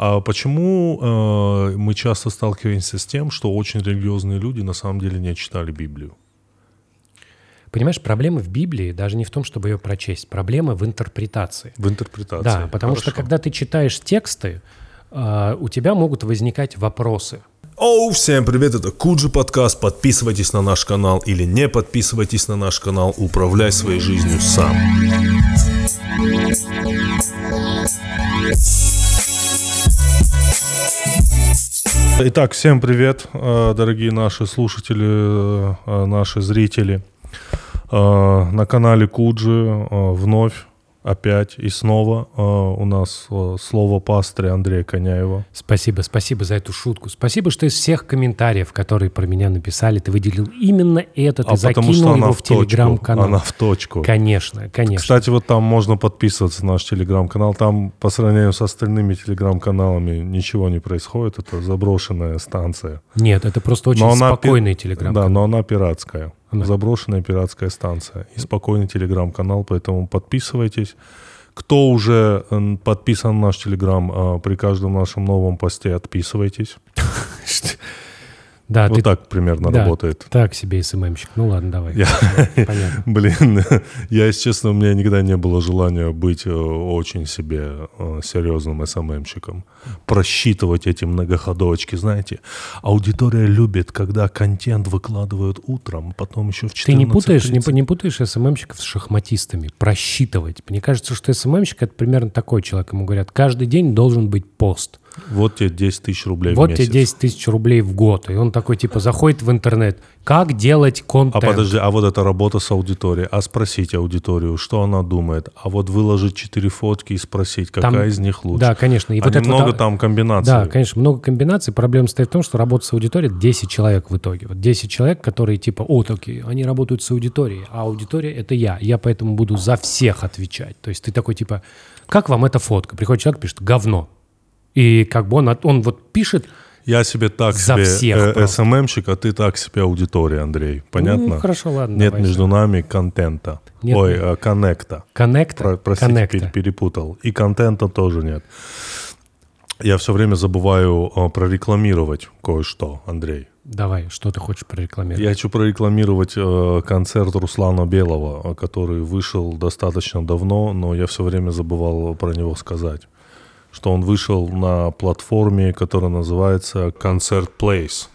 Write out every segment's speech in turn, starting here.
А почему э, мы часто сталкиваемся с тем, что очень религиозные люди на самом деле не читали Библию? Понимаешь, проблема в Библии даже не в том, чтобы ее прочесть. Проблема в интерпретации. В интерпретации. Да, потому Хорошо. что когда ты читаешь тексты, э, у тебя могут возникать вопросы. Оу, всем привет, это Куджи подкаст. Подписывайтесь на наш канал или не подписывайтесь на наш канал. Управляй своей жизнью сам. Итак, всем привет, э, дорогие наши слушатели, э, наши зрители. Э, На канале Куджи э, вновь, опять и снова э, у нас э, слово пастыря Андрея Коняева. Спасибо, спасибо за эту шутку. Спасибо, что из всех комментариев, которые про меня написали, ты выделил именно этот и А потому закинул его в в телеграм-канал. Она в точку. Конечно, конечно. Кстати, вот там можно подписываться на наш телеграм-канал. Там по сравнению с остальными телеграм-каналами ничего не происходит. Это заброшенная станция. Нет, это просто очень Но она пи- спокойный телеграм Да, но она пиратская. Заброшенная пиратская станция. И спокойный телеграм-канал, поэтому подписывайтесь. Кто уже подписан на наш телеграм, а, при каждом нашем новом посте отписывайтесь. Да, вот ты так примерно да, работает. так себе СММщик. Ну ладно, давай. Я- Понятно. Блин, я, если честно, у меня никогда не было желания быть э, очень себе э, серьезным СММщиком. Просчитывать эти многоходовочки, знаете. Аудитория любит, когда контент выкладывают утром, потом еще в 14 Ты не путаешь, не, не путаешь СММщиков с шахматистами. Просчитывать. Мне кажется, что СММщик — это примерно такой человек. Ему говорят, каждый день должен быть пост. Вот тебе 10 тысяч рублей вот в месяц. тебе 10 тысяч рублей в год. И он такой, типа, заходит в интернет. Как делать А контент? подожди, а вот это работа с аудиторией. А спросить аудиторию, что она думает. А вот выложить четыре фотки и спросить, какая Там- из них лучше. Да, конечно. И а вот это вот, много а- там комбинаций. Да, конечно, много комбинаций. Проблема состоит в том, что работа с аудиторией 10 человек в итоге. Вот 10 человек, которые типа, о, такие, они работают с аудиторией, а аудитория — это я. Я поэтому буду за всех отвечать. То есть ты такой типа, как вам эта фотка? Приходит человек, пишет, говно. И как бы он, он вот пишет, Я себе так За себе всех э. СММщик, а ты так себе аудитория, Андрей. Понятно? ну, хорошо, ладно. Нет давай. между нами контента. Нет. Ой, э, коннекта. Коннекта? Про- простите, Коннекта. пер- перепутал. И контента тоже нет. Я все время забываю э, прорекламировать кое-что, Андрей. Давай, что ты хочешь прорекламировать? Я хочу прорекламировать э, концерт Руслана Белого, который вышел достаточно давно, но я все время забывал про него сказать. Что он вышел на платформе, которая называется Concert Place.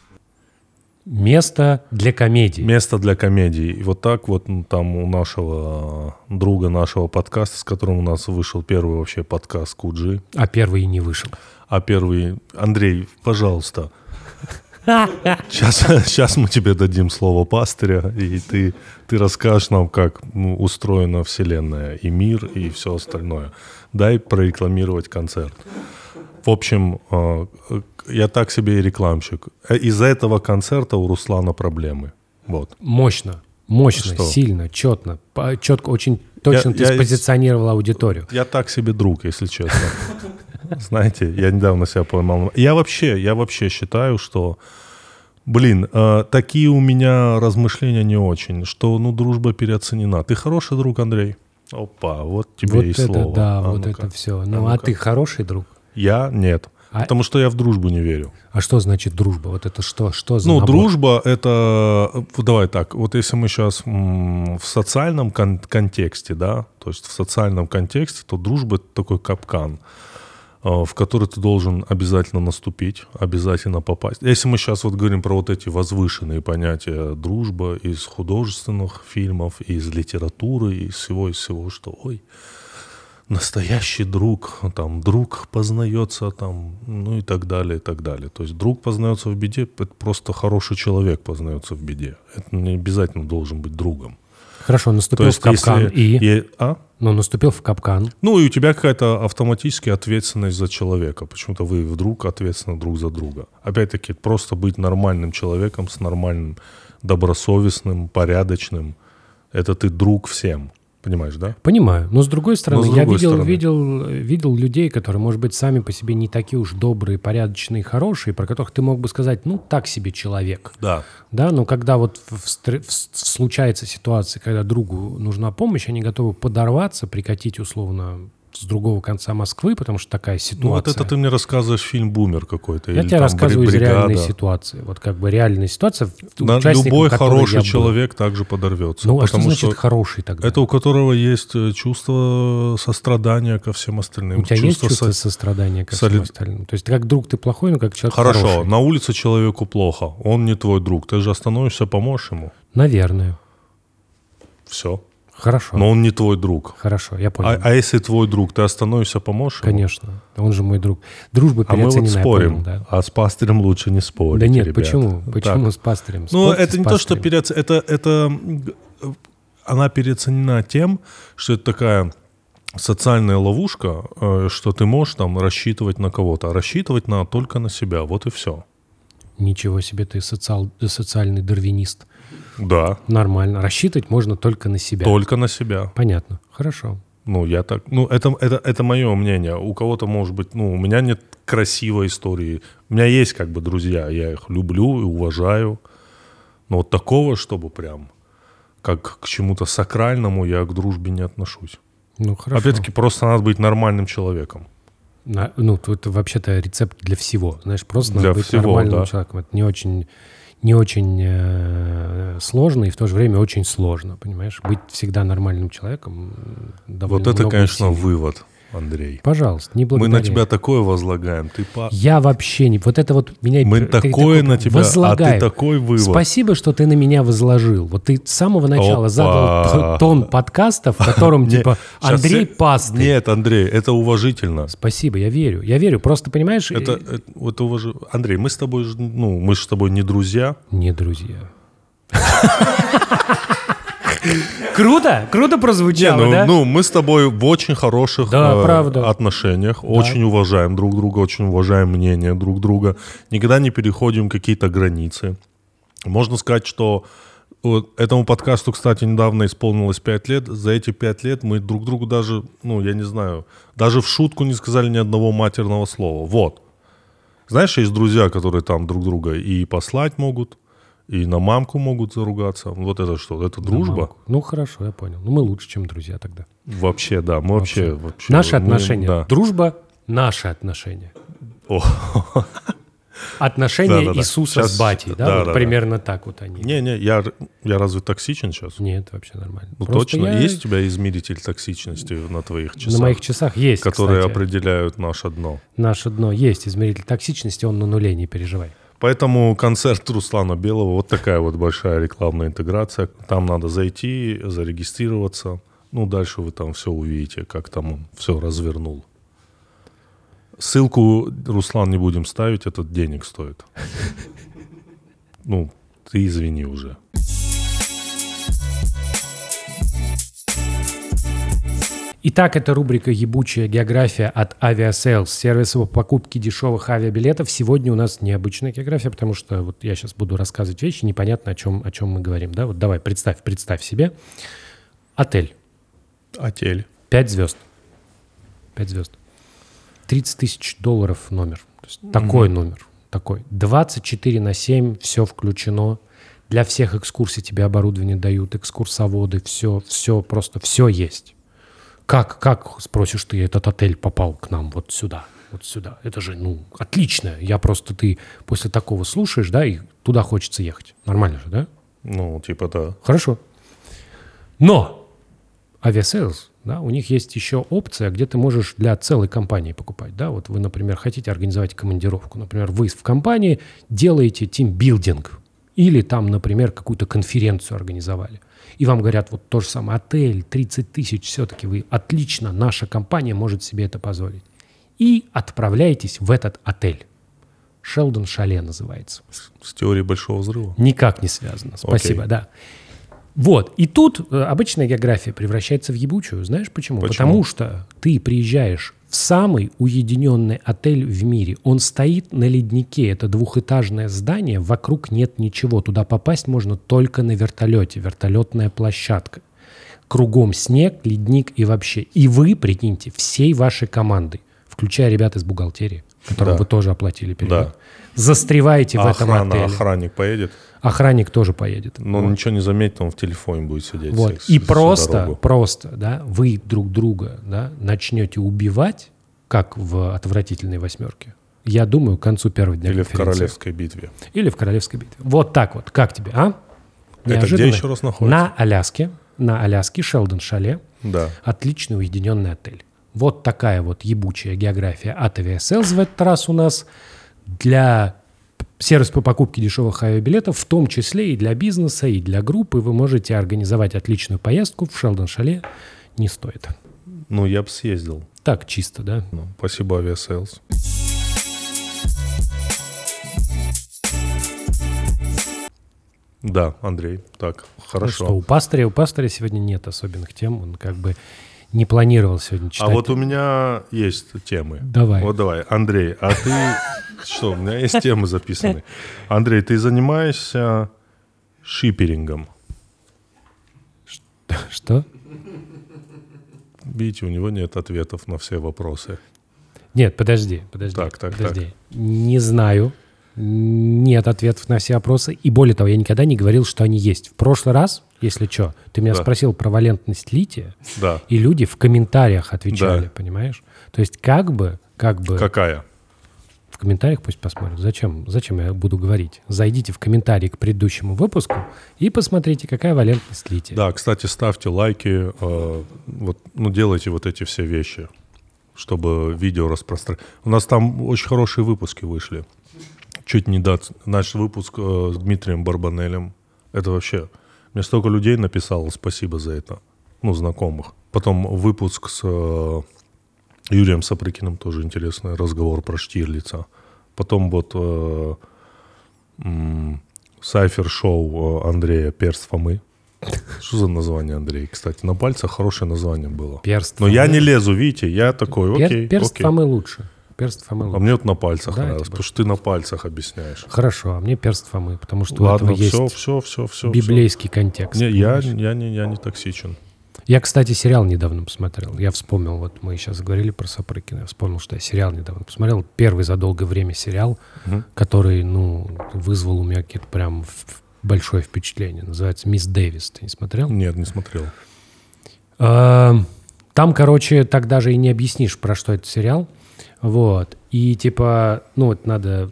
Место для комедии. Место для комедии. И вот так вот ну, там у нашего друга нашего подкаста, с которым у нас вышел первый вообще подкаст Куджи, А первый и не вышел. а первый... Андрей, пожалуйста, сейчас, сейчас мы тебе дадим слово пастыря, и ты, ты расскажешь нам, как ну, устроена Вселенная и мир, и все остальное. Дай прорекламировать концерт. В общем, э, я так себе и рекламщик. Э, Из-за этого концерта у Руслана проблемы. Вот. Мощно, мощно, Что? сильно, четно, четко, очень точно Я- ты я- спозиционировал аудиторию. Я так себе друг, если честно. Знаете, я недавно себя поймал. Я вообще, я вообще считаю, что, блин, э, такие у меня размышления не очень, что, ну, дружба переоценена. Ты хороший друг, Андрей? Опа, вот тебе вот и это слово. да, А вот ну-ка. это все. Ну, а, ну-ка. ты хороший друг? Я нет. А- Потому что я в дружбу не верю. А что значит дружба? Вот это что? Что за Ну, набор? дружба это, э, давай так, вот если мы сейчас в социальном кон- контексте, да, то есть в социальном контексте, то дружба это такой капкан, в который ты должен обязательно наступить, обязательно попасть. Если мы сейчас вот говорим про вот эти возвышенные понятия дружба из художественных фильмов, из литературы, из всего, из всего, что, ой, настоящий друг, там, друг познается там, ну и так далее, и так далее. То есть друг познается в беде, это просто хороший человек познается в беде. Это не обязательно должен быть другом. Хорошо, наступил есть в капкан если... и... е- а? Ну, наступил в капкан. Ну и у тебя какая-то автоматически ответственность за человека. Почему-то вы вдруг ответственны друг за друга. Опять-таки, просто быть нормальным человеком с нормальным, добросовестным, порядочным. Это ты друг всем. Понимаешь, да? Понимаю. Но с другой стороны, с я другой видел, стороны. видел, видел людей, которые, может быть, сами по себе не такие уж добрые, порядочные, хорошие, про которых ты мог бы сказать, ну, так себе человек. Да. Да, но когда вот в- в случается ситуация, когда другу нужна помощь, они готовы подорваться, прикатить условно с другого конца Москвы, потому что такая ситуация. Ну вот это ты мне рассказываешь фильм «Бумер» какой-то. Я или тебе рассказываю из «Бригада». реальной ситуации. Вот как бы реальная ситуация. Да, участником любой хороший человек также подорвется. Ну, а что значит хороший тогда? это у которого есть э, чувство сострадания ко всем остальным. У тебя есть чувство со- сострадания ко всем солид- остальным? То есть как друг ты плохой, но как человек Хорошо, хороший? на улице человеку плохо, он не твой друг. Ты же остановишься, поможешь ему. Наверное. Все. Хорошо. Но он не твой друг. Хорошо, я понял. А, а если твой друг, ты остановишься, поможешь ему? Конечно. Он же мой друг. Дружба А мы вот спорим. понял, да. А с пастырем лучше не спорить. Да нет, ребят. почему? Так. Почему с пастырем? Ну, это не то, что пастырем. переоц... это, это г- она переоценена тем, что это такая социальная ловушка, э, что ты можешь там рассчитывать на кого-то, а рассчитывать на только на себя, вот и все. Ничего себе, ты социал- социальный дарвинист. Да, Нормально. Рассчитывать можно только на себя. только на себя. Понятно. Хорошо. Ну, я так... Ну, это, это, это мое мнение. У кого-то, может быть... Ну, у меня нет красивой истории. У меня есть как бы друзья, я их люблю и уважаю. Но вот такого, чтобы прям как к чему-то сакральному, я к дружбе не отношусь. Ну, хорошо. Опять-таки, просто надо быть нормальным человеком. На- ну, тут вообще-то рецепт для всего. Знаешь, просто Для надо быть всего, нормальным да. человеком. Это не очень, не очень э, сложно и в то же время очень сложно, понимаешь? Быть всегда нормальным человеком довольно вот это, конечно, усилий. вывод, Андрей. Пожалуйста, не Мы благодари. на тебя такое возлагаем. Ты па- Я вообще не... Вот это вот меня... Мы ты такое такой на тебя, возлагаю. а ты такой вывод. Спасибо, что ты на меня возложил. Вот ты с самого начала Опа. задал тон подкаста, в котором типа Андрей Пастырь. Нет, Андрей, это уважительно. Спасибо, я верю. Я верю. Просто, понимаешь, Это, э, это, вот уваж- Андрей, мы с тобой, ну, мы же с тобой не друзья. не друзья. Круто, круто Не, прозвучало, ну, да? ну, мы с тобой в очень хороших Да, э, отношениях, очень уважаем друг друга, очень уважаем мнение друг друга, никогда не переходим какие-то границы. Можно сказать, что вот этому подкасту, кстати, недавно исполнилось 5 лет. За эти 5 лет мы друг другу даже, ну, я не знаю, даже в шутку не сказали ни одного матерного слова. Вот. Знаешь, есть друзья, которые там друг друга и послать могут, и на мамку могут заругаться. Вот это что? Это дружба? Мамку. Ну, хорошо, я понял. Ну, мы лучше, чем друзья тогда. Вообще, да. Мы вообще... вообще Наши мы- отношения. да. Дружба — наши отношения. О, Отношения Да-да-да. Иисуса Щас- с батей, да? да, вот да, да. примерно так вот они. Не-не, я, я разве токсичен сейчас? Нет, вообще нормально. Ну Просто точно. я- Есть у тебя измеритель токсичности на твоих часах? На моих часах есть, Которые кстати. определяют наше дно. Наше дно есть измеритель токсичности, он на нуле, не переживай. Поэтому концерт Руслана Белого, вот такая вот большая рекламная интеграция. Там надо зайти, зарегистрироваться. Ну, дальше вы там все увидите, как там он все развернул. Ссылку, Руслан, не будем ставить, этот денег стоит. Ну, ты извини уже. Итак, это рубрика «Ебучая география» от Aviasales, сервиса по покупке дешевых авиабилетов. Сегодня у нас необычная география, потому что вот я сейчас буду рассказывать вещи, непонятно, о чем, о чем мы говорим. Да? Вот давай, представь, представь себе. Отель. Отель. Пять звезд. Пять звезд. 30 тысяч долларов номер. То есть такой номер. Такой. 24 на 7, все включено. Для всех экскурсий тебе оборудование дают, экскурсоводы, все, все, просто все есть. Как, как, спросишь ты, этот отель попал к нам вот сюда, вот сюда? Это же, ну, отлично. Я просто, ты после такого слушаешь, да, и туда хочется ехать. Нормально же, да? Ну, типа, да. Хорошо. Но авиасейлс, да, у них есть еще опция, где ты можешь для целой компании покупать. Да? Вот вы, например, хотите организовать командировку. Например, вы в компании делаете тимбилдинг или там, например, какую-то конференцию организовали. И вам говорят, вот то же самое, отель, 30 тысяч, все-таки вы, отлично, наша компания может себе это позволить. И отправляетесь в этот отель. Шелдон Шале называется. С теорией большого взрыва. Никак не связано. Спасибо, да. Вот. И тут э, обычная география превращается в ебучую. Знаешь почему? Почему? Потому что ты приезжаешь самый уединенный отель в мире. Он стоит на леднике. Это двухэтажное здание. Вокруг нет ничего. Туда попасть можно только на вертолете. Вертолетная площадка. Кругом снег, ледник и вообще. И вы, прикиньте, всей вашей командой, включая ребят из бухгалтерии, которым Да. вы тоже оплатили перелет, Да. застреваете в А этом охрана, отеле. охранник поедет? Охранник тоже поедет. Но Вот. ничего не заметит, он в телефоне будет сидеть. Вот. всю- И просто, дорогу. просто, да, вы друг друга, да, начнете убивать, как в отвратительной восьмерке. Я думаю, к концу первого дня Или в королевской битве. Или в королевской битве. Вот так вот. Как тебе, а? Это Неожиданно. где еще раз находится? На Аляске. На Аляске, Шелдон Шале. Да. Отличный уединенный отель. Вот такая вот ебучая география от Aviasales в этот раз у нас для сервис по покупке дешевых авиабилетов, в том числе и для бизнеса, и для группы. Вы можете организовать отличную поездку в Шелдон Шале. Не стоит. Ну, я бы съездил. Так чисто, да? Ну, спасибо, Aviasales. Да, Андрей, так, Ну хорошо. что, у пастыря, у пастыря сегодня нет особенных тем. Он как бы не планировал сегодня а читать. вот у меня есть темы. Давай. Вот давай. Андрей, а ты... Что, у меня есть темы записаны. Андрей, ты занимаешься шиперингом. Что? Видите, у него нет ответов на все вопросы. Нет, подожди, подожди. Так, так, подожди. Не знаю. Нет ответов на все вопросы. И более того, я никогда не говорил, что они есть. В прошлый раз, если что, ты меня Да. спросил про валентность лития, Да. и люди в комментариях отвечали, Да. понимаешь? То есть как бы, как бы Какая? в комментариях пусть посмотрят. Зачем? Зачем я буду говорить? Зайдите в комментарии к предыдущему выпуску и посмотрите, какая валентность лития. Да, кстати, ставьте лайки, э, вот, ну, делайте вот эти все вещи, чтобы видео распространять. У нас там очень хорошие выпуски вышли. Чуть не до... Наш выпуск э, с Дмитрием Барбанелем. Это вообще... Мне столько людей написало, спасибо за это. Ну, знакомых. Потом выпуск с э, Юрием Сапрыкиным, тоже интересный разговор про Штирлица. Потом вот э, м, сайфер-шоу э, Андрея Перст Фомы. Что за название, Андрей? Кстати, на пальцах хорошее название было. Перст Но я не лезу, видите, я такой, окей, перст окей. Лучше. Перст Фомы А мне вот на пальцах Да, нравилось, типа. потому что ты на пальцах объясняешь. Хорошо, а мне перст Фомы, потому что у Ладно, этого есть все, все, все, все. библейский контекст. Не, я, понимаешь? я, не, я не токсичен. Я, кстати, сериал недавно посмотрел. Я вспомнил, вот мы сейчас говорили про Сапрыкина, я вспомнил, что я сериал недавно посмотрел. Первый за долгое время сериал, Мгм. который, ну, вызвал у меня какие-то прям большое впечатление. Называется «Мисс Дэвис». Ты не смотрел? Нет, не смотрел. А, Там, короче, так даже и не объяснишь, про что этот сериал. Вот. И типа, ну вот надо,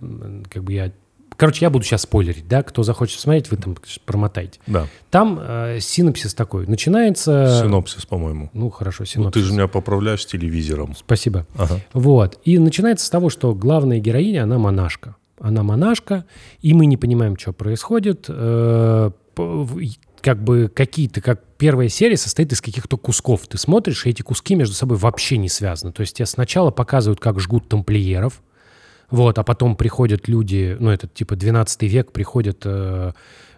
как бы я... Короче, я буду сейчас спойлерить, да? Кто захочет смотреть, вы там промотайте. Да, Там э, синопсис такой. Начинается... синопсис, по-моему. Ну, хорошо, Ну, синопсис. ты же меня поправляешь с телевизором. Спасибо. Ага. Вот. И начинается с того, что главная героиня, она монашка. Она монашка, и мы не понимаем, что происходит. Э, Как бы какие-то, как первая серия состоит из каких-то кусков. Ты смотришь, и эти куски между собой вообще не связаны. То есть тебе сначала показывают, как жгут тамплиеров, вот, а потом приходят люди, ну, это типа 12 век, приходят э,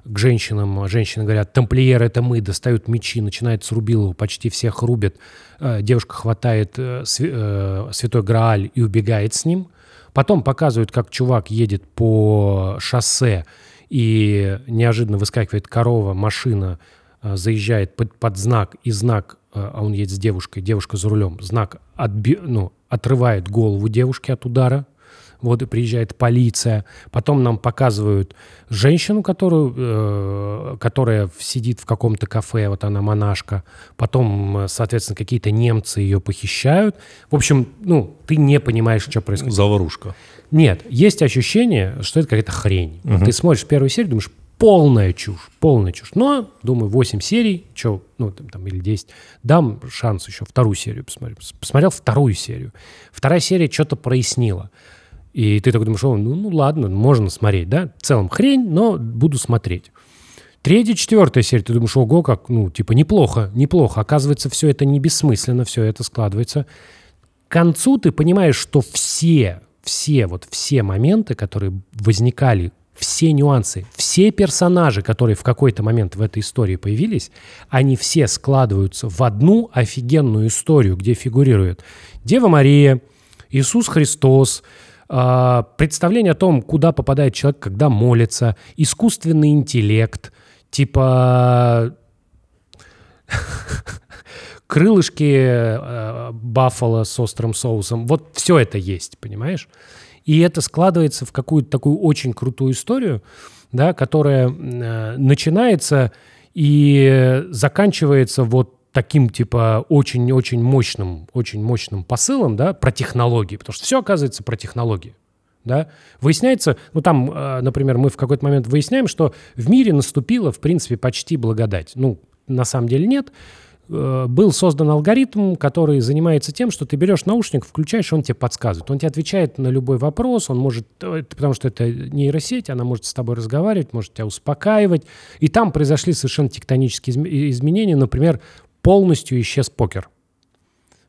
к женщинам, а женщины говорят, тамплиеры это мы, достают мечи, начинает с Рубилова, почти всех рубят. Э, девушка хватает э, сви- э, святой Грааль и убегает с ним. Потом показывают, как чувак едет по шоссе, и неожиданно выскакивает корова, машина, э, заезжает под, под знак, и знак, э, а он едет с девушкой, девушка за рулем, знак отби- ну, отрывает голову девушки от удара, вот приезжает полиция. Потом нам показывают женщину, которую, э, которая сидит в каком-то кафе, вот она монашка. Потом, э, соответственно, какие-то немцы ее похищают. В общем, ну, ты не понимаешь, что происходит. Заварушка. Нет, есть ощущение, что это какая-то хрень. Вот Ты смотришь первую серию, думаешь, полная чушь, полная чушь. Но, думаю, 8 серий, что, ну, там, там, или 10, дам шанс еще вторую серию посмотреть. Пос- Посмотрел вторую серию. Вторая серия что-то прояснила. И ты такой думаешь, о, ну, ну ладно, можно смотреть, да? В целом хрень, но буду смотреть. Третья, четвертая серия, ты думаешь, ого, как, ну, типа, неплохо, неплохо. Оказывается, все это не бессмысленно, все это складывается. К концу ты понимаешь, что все, все, вот все моменты, которые возникали, все нюансы, все персонажи, которые в какой-то момент в этой истории появились, они все складываются в одну офигенную историю, где фигурирует Дева Мария, Иисус Христос, а, представление о том, куда попадает человек, когда молится, искусственный интеллект, типа крылышки э, с острым соусом. Вот все это есть, понимаешь? И это складывается в какую-то такую очень крутую историю, да, которая э, начинается и заканчивается вот таким, типа, очень-очень мощным, очень мощным посылом, да, про технологии, потому что все оказывается про технологии. Да? Выясняется, ну там, э, например, мы в какой-то момент выясняем, что в мире наступила, в принципе, почти благодать. Ну, на самом деле нет. Э, был создан алгоритм, который занимается тем, что ты берешь наушник, включаешь, он тебе подсказывает. Он тебе отвечает на любой вопрос, он может, э, потому что это нейросеть, она может с тобой разговаривать, может тебя успокаивать. И там произошли совершенно тектонические изменения. Например, полностью исчез покер.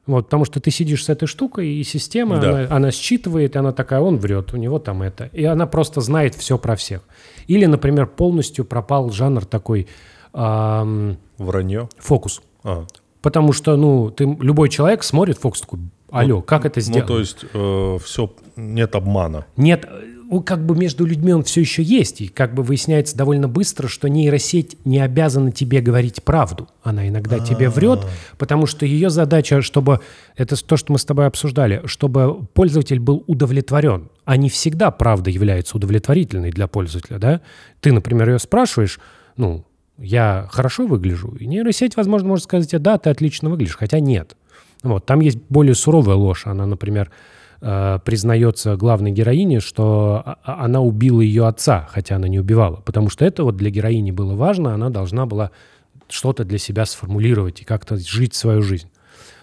Вот, потому что ты сидишь с этой штукой, и система, да. она, она считывает, и она такая, он врет, у него там это. И она просто знает все про всех. Или, например, полностью пропал жанр такой... Эм, Вранье? Фокус. А. Потому что, ну, ты, любой человек смотрит фокус такой, алло, ну, как это сделать? Ну, то есть э, все, нет обмана. Нет, как бы между людьми он все еще есть, и как бы выясняется довольно быстро, что нейросеть не обязана тебе говорить правду. Она иногда тебе врет, потому что ее задача, чтобы, это то, что мы с тобой обсуждали, чтобы пользователь был удовлетворен. А не всегда правда является удовлетворительной для пользователя, да? Ты, например, ее спрашиваешь, ну, я хорошо выгляжу, и нейросеть, возможно, может сказать тебе, да, ты отлично выглядишь, хотя нет. Вот, там есть более суровая ложь, она, например, э, признается главной героине, что а, а, она убила ее отца, хотя она не убивала. Потому что это вот для героини было важно, она должна была что-то для себя сформулировать и как-то жить свою жизнь.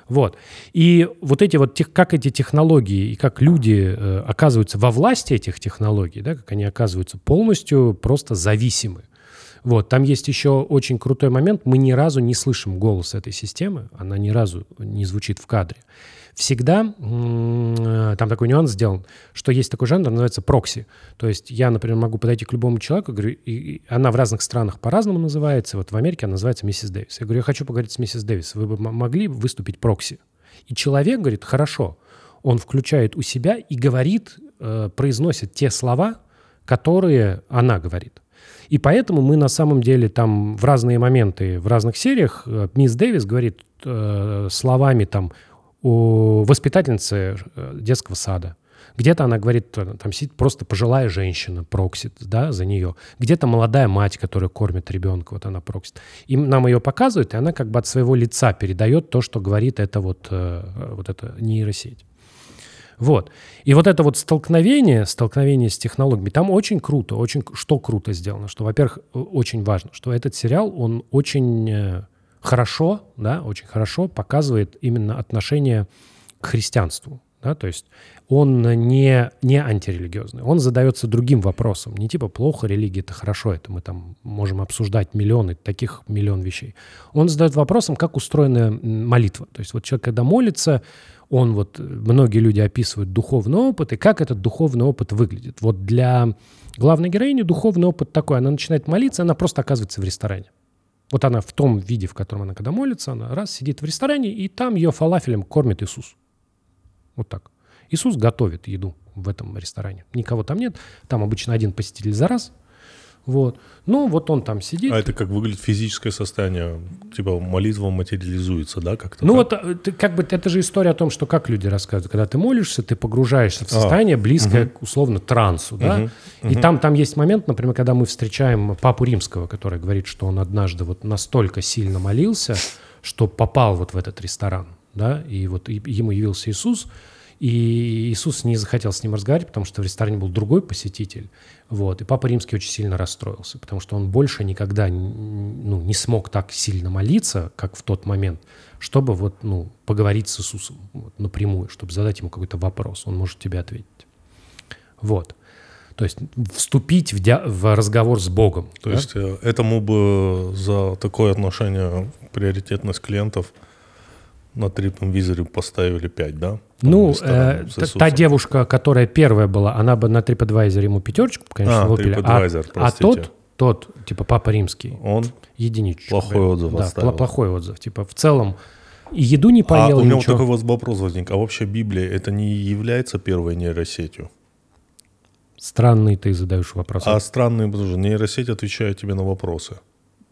Вот. И вот эти вот, как эти технологии и как люди э, оказываются во власти этих технологий, да, как они оказываются полностью просто зависимы. Вот, там есть еще очень крутой момент. Мы ни разу не слышим голос этой системы, она ни разу не звучит в кадре всегда там такой нюанс сделан, что есть такой жанр, называется прокси. То есть я, например, могу подойти к любому человеку, говорю, и, и она в разных странах по-разному называется. Вот в Америке она называется миссис Дэвис. Я говорю, я хочу поговорить с миссис Дэвис. Вы бы могли выступить прокси? И человек говорит, хорошо. Он включает у себя и говорит, э, произносит те слова, которые она говорит. И поэтому мы на самом деле там в разные моменты, в разных сериях э, мисс Дэвис говорит э, словами там у воспитательницы э, детского сада. Где-то она говорит, э, там сидит просто пожилая женщина, проксит, да, за нее. Где-то молодая мать, которая кормит ребенка, вот она проксит. И нам ее показывают, и она как бы от своего лица передает то, что говорит это вот, вот эта нейросеть. Вот. И вот это вот столкновение, столкновение с технологиями, там очень круто, очень, что круто сделано, что, во-первых, очень важно, что этот сериал, он очень хорошо, да, очень хорошо показывает именно отношение к христианству. Да, то есть он не, не антирелигиозный, он задается другим вопросом. Не типа плохо, религия это хорошо, это мы там можем обсуждать миллионы, таких миллион вещей. Он задает вопросом, как устроена молитва. То есть вот человек, когда молится, он вот, многие люди описывают духовный опыт, и как этот духовный опыт выглядит. Вот для главной героини духовный опыт такой, она начинает молиться, она просто оказывается в ресторане. Вот она в том виде, в котором она когда молится, она раз сидит в ресторане, и там ее фалафелем кормит Иисус. Вот так. Иисус готовит еду в этом ресторане. Никого там нет. Там обычно один посетитель за раз. Вот. Ну, вот он там сидит. А это как выглядит физическое состояние? Типа молитва материализуется, да, как-то? Ну, так? вот э, как бы это же история о том, что как люди рассказывают. Когда ты молишься, ты погружаешься в а. состояние, а, близкое угу. к, условно, трансу, да? Угу, и там, там есть момент, например, когда мы встречаем Папу Римского, который говорит, что он однажды вот настолько сильно молился, что попал вот в этот ресторан, да, и вот ему явился Иисус, и Иисус не захотел с ним разговаривать, потому что в ресторане был другой посетитель. Вот. И Папа Римский очень сильно расстроился, потому что он больше никогда ну, не смог так сильно молиться, как в тот момент, чтобы вот, ну, поговорить с Иисусом вот, напрямую, чтобы задать ему какой-то вопрос. Он может тебе ответить. Вот. То есть вступить в, ди- в разговор с Богом. То да? есть э, этому бы за такое отношение приоритетность клиентов – на TripAdvisor поставили 5, да? ну, э, та, девушка, которая первая была, она бы на TripAdvisor ему пятерочку, конечно, а, выпили. А, а тот, тот, типа Папа Римский, он единичку. Плохой отзыв да, оставил. плохой отзыв. Типа в целом и еду не поел, А у меня вот такой вот вопрос возник. А вообще Библия, это не является первой нейросетью? Странный ты задаешь вопрос. А странный, потому что нейросеть отвечает тебе на вопросы.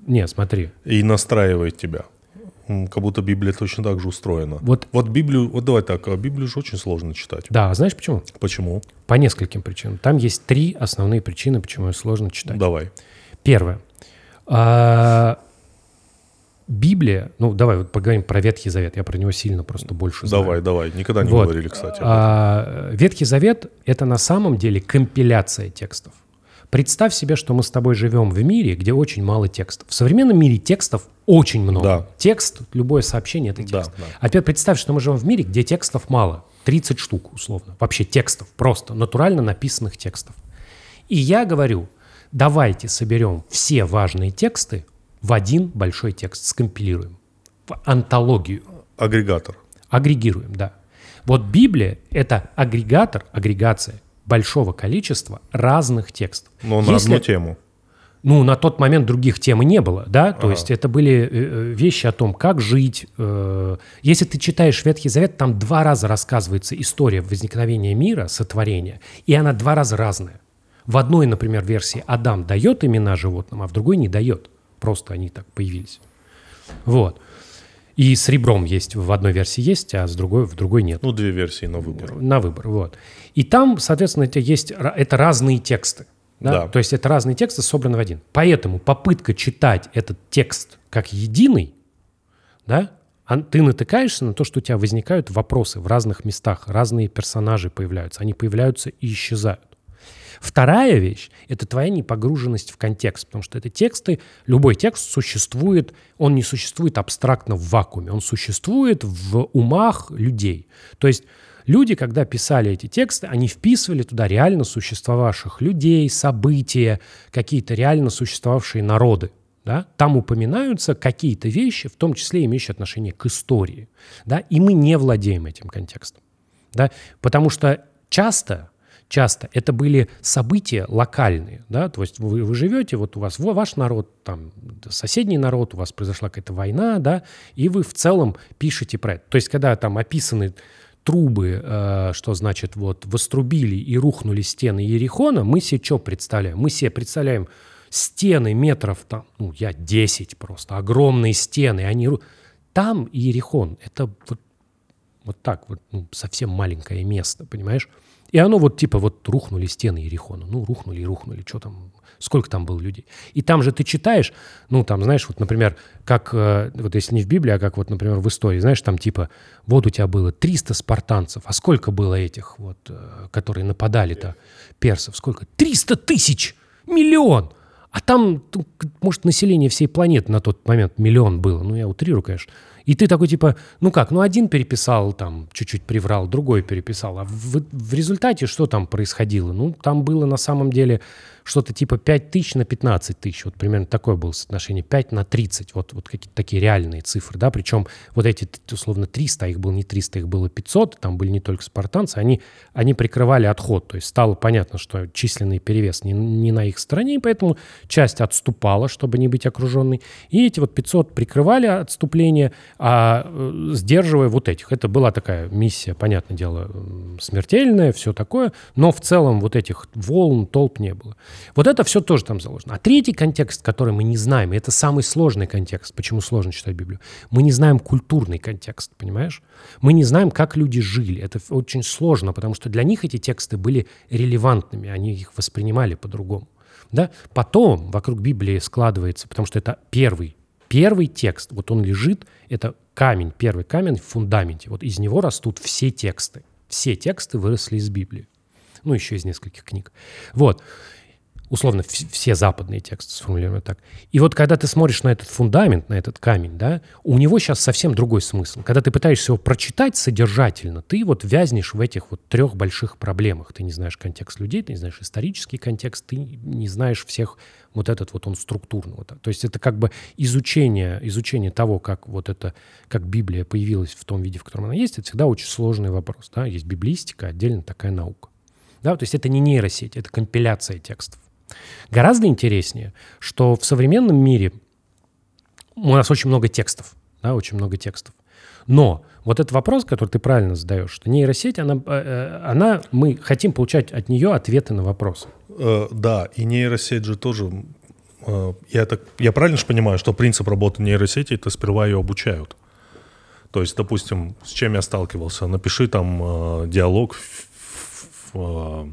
Не, смотри. И настраивает тебя. Как будто Библия точно так же устроена. Вот. Вот Библию, вот давай так, а Библию же очень сложно читать. Да, а знаешь почему? Почему? По нескольким причинам. Там есть три основные причины, почему ее сложно читать. Давай. Первое. А, Библия, ну давай вот поговорим про Ветхий Завет, я про него сильно просто больше знаю. Давай, давай. Никогда не Вот. говорили, кстати. А, Ветхий Завет — это на самом деле компиляция текстов. Представь себе, что мы с тобой живем в мире, где очень мало текстов. В современном мире текстов очень много. Да. Текст, любое сообщение — это Да, текст. да. А теперь представь, что мы живем в мире, где текстов мало. 30 штук, условно. Вообще текстов, просто натурально написанных текстов. И я говорю, давайте соберем все важные тексты в один большой текст, скомпилируем. В антологию. Агрегатор. Агрегируем, да. Вот Библия — это агрегатор, агрегация большого количества разных текстов. Но на Если- одну тему. Ну, на тот момент других тем не было, да? То Ага. есть это были э, э, вещи о том, как жить. э. Если ты читаешь Ветхий Завет, там два раза рассказывается история возникновения мира, сотворения, и она два раза разная. В одной, например, версии Адам дает имена животным, а в другой не дает. Просто они так появились. Вот. И с ребром есть, в одной версии есть, а с другой, в другой нет. Ну, две версии на выбор. На выбор, вот. И там, соответственно, это есть, это разные тексты. Да? Да. То есть это разные тексты, собраны в один. Поэтому попытка читать этот текст как единый, да, ты натыкаешься на то, что у тебя возникают вопросы в разных местах, разные персонажи появляются, они появляются и исчезают. Вторая вещь – это твоя непогруженность в контекст, потому что это тексты, любой текст существует, он не существует абстрактно в вакууме, он существует в умах людей. То есть люди, когда писали эти тексты, они вписывали туда реально существовавших людей, события, какие-то реально существовавшие народы. Да? Там упоминаются какие-то вещи, в том числе имеющие отношение к истории. Да? И мы не владеем этим контекстом. Да? Потому что часто, часто это были события локальные. Да? То есть вы, вы живете, вот у вас ваш народ, там, соседний народ, у вас произошла какая-то война, да? и вы в целом пишете про это. То есть когда там описаны трубы, э, что значит вот вострубили и рухнули стены Ерихона, мы себе что представляем? Мы себе представляем стены метров там, ну, я 10 просто, огромные стены, они... Там Иерихон, это вот, вот так вот, ну, совсем маленькое место, понимаешь? И оно вот типа вот рухнули стены Ерихона. Ну, рухнули и рухнули. Что там? Сколько там было людей? И там же ты читаешь, ну, там, знаешь, вот, например, как, э, вот если не в Библии, а как вот, например, в истории, знаешь, там типа, вот у тебя было 300 спартанцев, а сколько было этих вот, э, которые нападали-то, персов? Сколько? 300 тысяч! Миллион! А там, может, население всей планеты на тот момент миллион было. Ну, я утрирую, конечно. И ты такой, типа, ну как, ну один переписал, там, чуть-чуть приврал, другой переписал. А в, в результате что там происходило? Ну, там было на самом деле что-то типа 5 тысяч на 15 тысяч. Вот примерно такое было соотношение. 5 на 30. Вот, вот какие-то такие реальные цифры, да. Причем вот эти, условно, 300, а их было не 300, их было 500. Там были не только спартанцы. Они, они прикрывали отход. То есть стало понятно, что численный перевес не, не на их стороне, и поэтому часть отступала, чтобы не быть окруженной. И эти вот 500 прикрывали отступление, а э, сдерживая вот этих. Это была такая миссия, понятное дело, смертельная, все такое, но в целом вот этих волн, толп не было. Вот это все тоже там заложено. А третий контекст, который мы не знаем, и это самый сложный контекст, почему сложно читать Библию, мы не знаем культурный контекст, понимаешь? Мы не знаем, как люди жили. Это очень сложно, потому что для них эти тексты были релевантными, они их воспринимали по-другому. Да? Потом вокруг Библии складывается, потому что это первый, первый текст, вот он лежит, это камень, первый камень в фундаменте. Вот из него растут все тексты. Все тексты выросли из Библии. Ну, еще из нескольких книг. Вот. Условно, вс- все западные тексты сформулированы так. И вот когда ты смотришь на этот фундамент, на этот камень, да, у него сейчас совсем другой смысл. Когда ты пытаешься его прочитать содержательно, ты вот вязнешь в этих вот трех больших проблемах. Ты не знаешь контекст людей, ты не знаешь исторический контекст, ты не знаешь всех вот этот вот он структурно. То есть это как бы изучение, изучение того, как вот это, как Библия появилась в том виде, в котором она есть, это всегда очень сложный вопрос. Да? Есть библистика, отдельно такая наука. Да? То есть это не нейросеть, это компиляция текстов. Гораздо интереснее, что в современном мире у нас очень много текстов, да, очень много текстов. Но вот этот вопрос, который ты правильно задаешь, что нейросеть, она, э, она, мы хотим получать от нее ответы на вопросы. Э, да, и нейросеть же тоже э, я, так, я правильно же понимаю, что принцип работы нейросети это сперва ее обучают. То есть, допустим, с чем я сталкивался? Напиши там э, диалог в, в, э,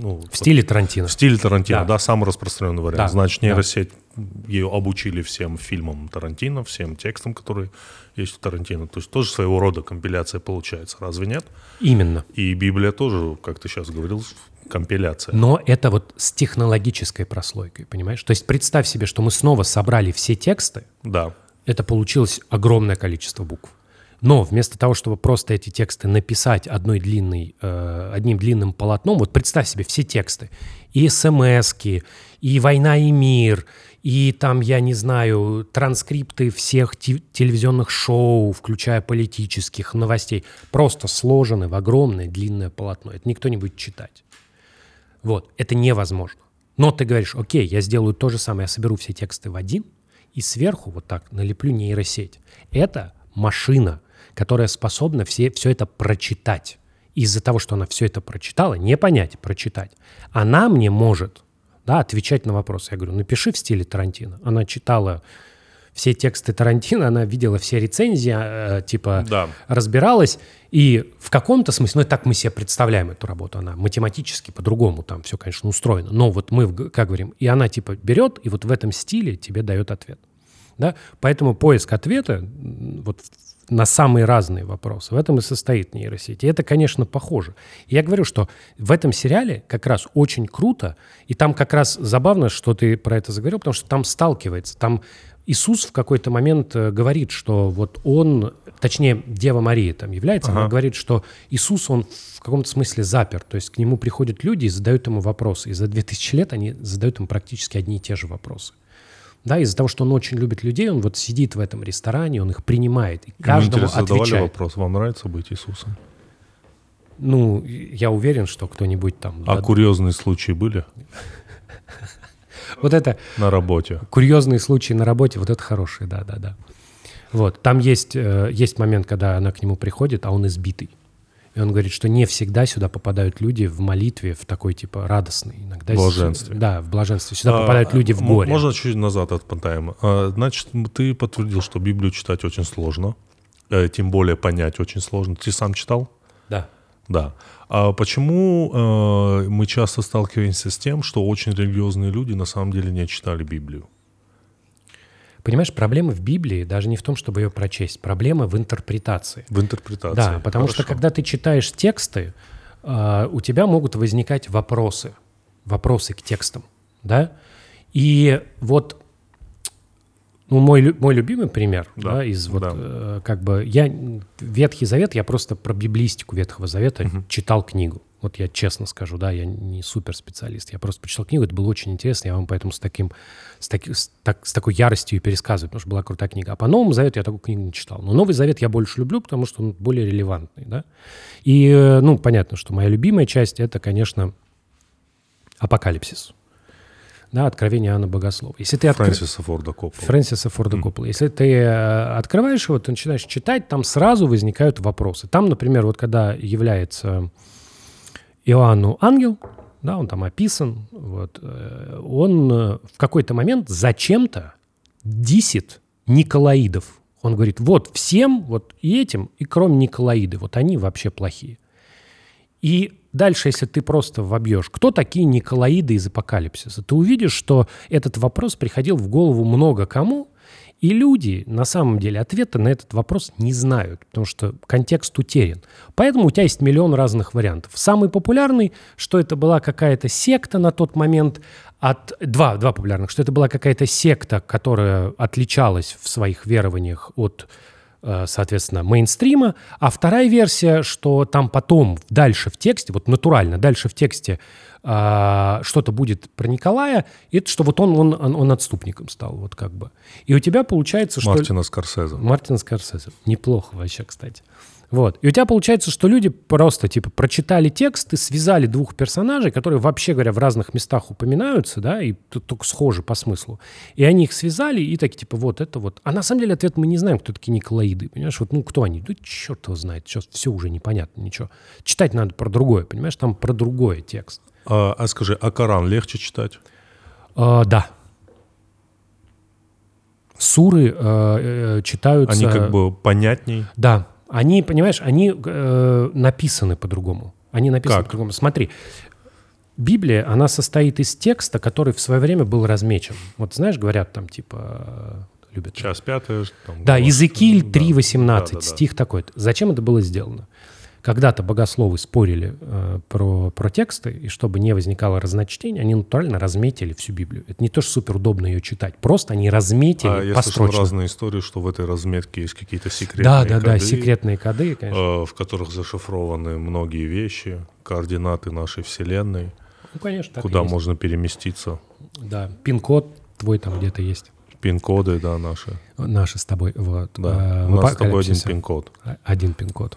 ну, в стиле Тарантино. В стиле Тарантино, да, да самый распространенный вариант. Да, Значит, нейросеть да. ее обучили всем фильмам Тарантино, всем текстам, которые есть у Тарантино. То есть тоже своего рода компиляция получается, разве нет? Именно. И Библия тоже, как ты сейчас говорил, компиляция. Но это вот с технологической прослойкой, понимаешь? То есть представь себе, что мы снова собрали все тексты. Да. Это получилось огромное количество букв. Но вместо того, чтобы просто эти тексты написать одной длинной, э, одним длинным полотном, вот представь себе все тексты, и смс и «Война и мир», и там, я не знаю, транскрипты всех телевизионных шоу, включая политических новостей, просто сложены в огромное длинное полотно. Это никто не будет читать. Вот, это невозможно. Но ты говоришь, окей, я сделаю то же самое, я соберу все тексты в один, и сверху вот так налеплю нейросеть. Это машина, которая способна все, все это прочитать. Из-за того, что она все это прочитала, не понять, прочитать, она мне может да, отвечать на вопросы. Я говорю, напиши в стиле Тарантино. Она читала все тексты Тарантино, она видела все рецензии, э, типа да. разбиралась, и в каком-то смысле, ну, так мы себе представляем эту работу, она математически по-другому там все, конечно, устроено, но вот мы, как говорим, и она типа берет, и вот в этом стиле тебе дает ответ. Да? Поэтому поиск ответа вот на самые разные вопросы. В этом и состоит нейросеть. И это, конечно, похоже. я говорю, что в этом сериале как раз очень круто, и там как раз забавно, что ты про это заговорил, потому что там сталкивается, там Иисус в какой-то момент э, говорит, что вот он, точнее, Дева Мария там является, ага. она говорит, что Иисус, он в каком-то смысле запер, то есть к нему приходят люди и задают ему вопросы, и за 2000 лет они задают ему практически одни и те же вопросы. Да, из-за того, что он очень любит людей, он вот сидит в этом ресторане, он их принимает и каждому Ему отвечает. вопрос, вам нравится быть Иисусом? Ну, я уверен, что кто-нибудь там... А да, курьезные случаи были? Вот это... На работе. Курьезные случаи на работе, вот это хорошие, да-да-да. Вот, там есть, э, есть момент, когда она к нему приходит, а он избитый. И он говорит, что не всегда сюда попадают люди в молитве, в такой типа радостный. Иногда блаженстве. С, да, в блаженстве. Сюда а, попадают люди в горе. Можно чуть назад отмотаем. А, значит, ты подтвердил, что Библию читать очень сложно. Э, тем более понять очень сложно. Ты сам читал? Да. Да. А почему э, мы часто сталкиваемся с тем, что очень религиозные люди на самом деле не читали Библию? Понимаешь, проблема в Библии даже не в том, чтобы ее прочесть, проблема в интерпретации. В интерпретации. Да, потому Хорошо. что когда ты читаешь тексты, э, у тебя могут возникать вопросы, вопросы к текстам, да? И вот ну, мой, мой любимый пример, да, да из вот, да. Э, как бы, я, Ветхий Завет, я просто про библистику Ветхого Завета угу. читал книгу. Вот я честно скажу, да, я не супер специалист. Я просто почитал книгу, это было очень интересно. Я вам поэтому с, таким, с, таки, с, так, с такой яростью и пересказываю, потому что была крутая книга. А по Новому Завету я такую книгу не читал. Но Новый Завет я больше люблю, потому что он более релевантный, да. И, э, ну, понятно, что моя любимая часть — это, конечно, Апокалипсис. Да, откровение Иоанна Богослова. Если ты откр... Фрэнсиса Форда Коппола. Фрэнсиса Форда Коппола. Mm. Если ты э, открываешь его, ты начинаешь читать, там сразу возникают вопросы. Там, например, вот когда является Иоанну ангел, да, он там описан, вот, э, он э, в какой-то момент зачем-то дисит Николаидов. Он говорит, вот всем, вот и этим, и кроме Николаиды, вот они вообще плохие. И дальше, если ты просто вобьешь, кто такие Николаиды из апокалипсиса, ты увидишь, что этот вопрос приходил в голову много кому, и люди на самом деле ответа на этот вопрос не знают, потому что контекст утерян. Поэтому у тебя есть миллион разных вариантов. Самый популярный, что это была какая-то секта на тот момент, от два, два популярных, что это была какая-то секта, которая отличалась в своих верованиях от соответственно, мейнстрима, а вторая версия, что там потом дальше в тексте, вот натурально дальше в тексте э, что-то будет про Николая, это что вот он, он, он, он отступником стал, вот как бы. И у тебя получается, что... Мартина Скорсезе. Мартина Скорсезе. Неплохо вообще, кстати. Вот. И у тебя получается, что люди просто типа прочитали текст и связали двух персонажей, которые, вообще говоря, в разных местах упоминаются, да, и только схожи по смыслу. И они их связали и такие, типа, вот это вот. А на самом деле ответ мы не знаем, кто такие Николаиды, понимаешь? Вот, ну, кто они? Да черт его знает, сейчас все уже непонятно, ничего. Читать надо про другое, понимаешь? Там про другое текст. А, а скажи, а Коран легче читать? А, да. Суры э, э, читаются... Они как бы понятней. Да, они, понимаешь, они э, написаны по-другому. Они написаны Как? по-другому. Смотри, Библия, она состоит из текста, который в свое время был размечен. Вот знаешь, говорят там типа э, любят. Час там, Да, Иезекииль Да, 3.18, да, да, да. стих такой. Зачем это было сделано? Когда-то богословы спорили э, про, про тексты, и чтобы не возникало разночтений, они натурально разметили всю Библию. Это не то, что супер удобно ее читать, просто они разметили А я слышал построчно. разные истории, что в этой разметке есть какие-то секретные Да, да, да, коды, секретные коды, конечно. э, в которых зашифрованы многие вещи, координаты нашей Вселенной, Ну, конечно, куда есть. можно переместиться, Да, пин-код твой там где-то есть. пин-коды, да, наши. Наши с тобой. Вот. Да, А, у нас с тобой один пин-код. Один пин-код.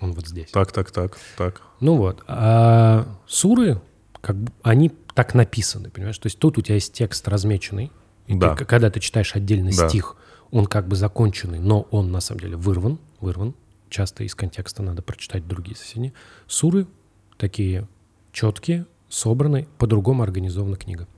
Он вот здесь. Так, так, так, так. Ну вот. А суры, как бы, они так написаны, понимаешь? То есть тут у тебя есть текст размеченный. И Да. ты, когда ты читаешь отдельный Да. стих, он как бы законченный, но он на самом деле вырван, вырван. Часто из контекста надо прочитать другие соседние. Суры такие четкие, собранные, по-другому организована книга.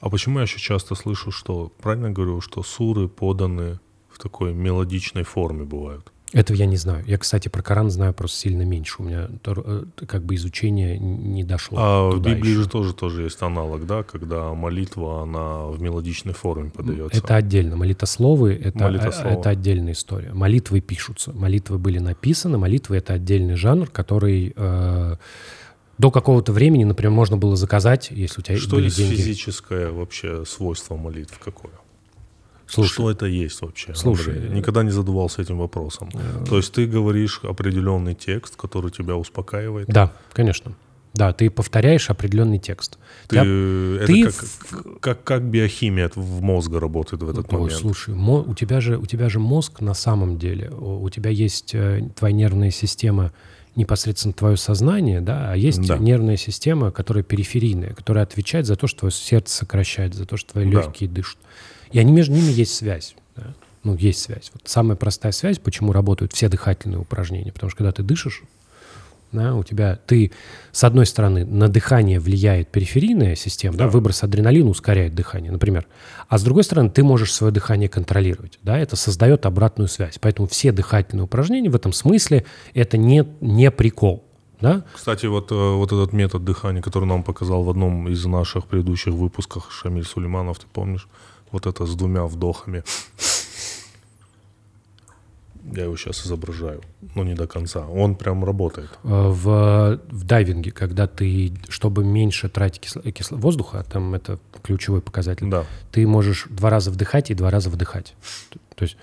А почему я еще часто слышу, что, правильно говорю, что суры поданы в такой мелодичной форме бывают? Этого я не знаю. Я, кстати, про Коран знаю просто сильно меньше. У меня э, как бы изучение не дошло. А в Библии еще. же тоже, тоже есть аналог, да, когда молитва, она в мелодичной форме подается. Это отдельно. Молитословы это, Молитословы. это отдельная история. Молитвы пишутся. Молитвы были написаны. Молитвы это отдельный жанр, который э, до какого-то времени, например, можно было заказать, если у тебя Что были есть деньги. физическое вообще свойство молитв какое? Слушай, что это есть вообще? слушай, Андрей? э, никогда не задавался этим вопросом. То есть ты говоришь определенный текст, который тебя успокаивает. Да, конечно. Да, ты повторяешь определенный текст. Ты, Я- это ты как, как, как биохимия в мозга работает в этот Ой, момент. слушай, мо- у тебя же у тебя же мозг на самом деле, у у тебя есть э, твоя нервная система непосредственно твое сознание, да, а есть Да. нервная система, которая периферийная, которая отвечает за то, что твое сердце сокращает, за то, что твои Да. легкие дышат. И они между ними есть связь. да. Ну, есть связь. Вот самая простая связь, почему работают все дыхательные упражнения. Потому что когда ты дышишь, да, у тебя ты, с одной стороны, на дыхание влияет периферийная система, да. Да. выброс адреналина ускоряет дыхание, например. А с другой стороны, ты можешь свое дыхание контролировать. Да, это создает обратную связь. Поэтому все дыхательные упражнения в этом смысле это не, не прикол. Да? Кстати, вот, э, вот этот метод дыхания, который нам показал в одном из наших предыдущих выпусках Шамиль Сулейманов, ты помнишь? Вот это с двумя вдохами. Я его сейчас изображаю, но не до конца. Он прям работает. Э, В, в дайвинге, когда ты, чтобы меньше тратить кисло, кисло- воздуха, там это ключевой показатель, Да. ты можешь два раза вдыхать и два раза выдыхать. То есть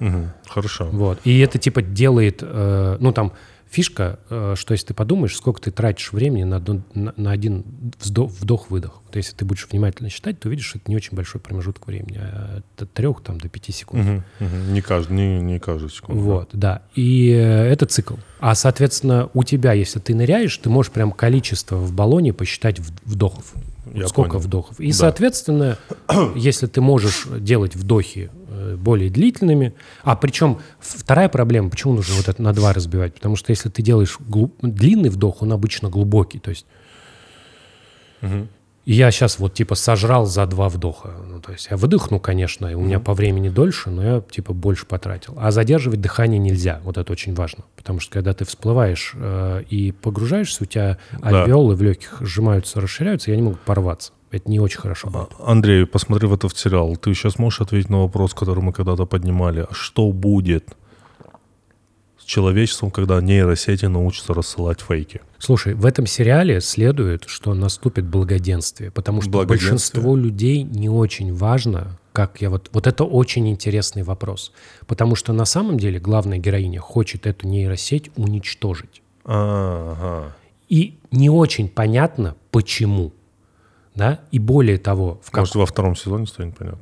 Мгм. Хорошо. Вот. И это типа делает, э, ну там фишка, э, что если ты подумаешь, сколько ты тратишь времени на, на, на один вдох-выдох. То если ты будешь внимательно считать, то увидишь, что это не очень большой промежуток времени, а от трех там, до пяти секунд. Мгм, мгм. Не каждый, не, не каждую секунду. Вот, да. И э, это цикл. А, соответственно, у тебя, если ты ныряешь, ты можешь прям количество в баллоне посчитать вдохов. Я Сколько понял. вдохов. И, Да. соответственно, если ты можешь делать вдохи более длительными, а причем вторая проблема, почему нужно вот это на два разбивать? Потому что если ты делаешь глу- длинный вдох, он обычно глубокий. То есть и я сейчас вот типа сожрал за два вдоха. Ну, то есть я выдохну, конечно, и у меня по времени дольше, но я типа больше потратил. А задерживать дыхание нельзя. Вот это очень важно. Потому что когда ты всплываешь э, и погружаешься, у тебя Да. альвеолы в легких сжимаются, расширяются, и они могут порваться. Это не очень хорошо будет. А, Андрей, посмотрев этот сериал, ты сейчас можешь ответить на вопрос, который мы когда-то поднимали. А Что будет с человечеством, когда нейросети научатся рассылать фейки? Слушай, в этом сериале следует, что наступит благоденствие, потому что Благоденствие? большинство людей не очень важно, как я вот... Вот это очень интересный вопрос, потому что на самом деле главная героиня хочет эту нейросеть уничтожить. Ага. И не очень понятно, почему. Да? И более того, в как... Может, во втором сезоне станет понятно?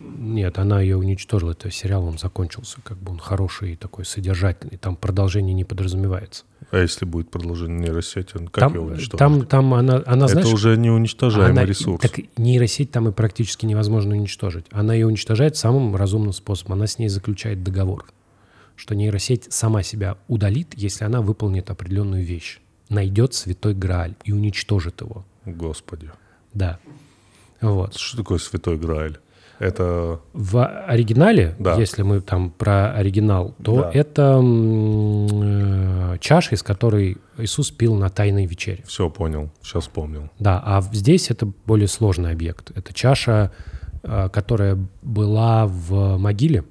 Нет, она ее уничтожила, это сериал, он закончился, как бы он хороший и такой содержательный, там продолжение не подразумевается. А если будет продолжение нейросети, как Там, ее уничтожить? там, там она, она Это знаешь, уже не уничтожаемый Она- ресурс. Так нейросеть там и практически невозможно уничтожить. Она ее уничтожает самым разумным способом. Она с ней заключает договор, что нейросеть сама себя удалит, если она выполнит определенную вещь. Найдет святой Грааль и уничтожит его. Господи. Да. Вот. Что такое Святой Грааль? Это... В оригинале, Да. если мы там про оригинал, то Да. это э, чаша, из которой Иисус пил на тайной вечере. Все понял, сейчас вспомнил. Да, а здесь это более сложный объект. Это чаша, э, которая была в могиле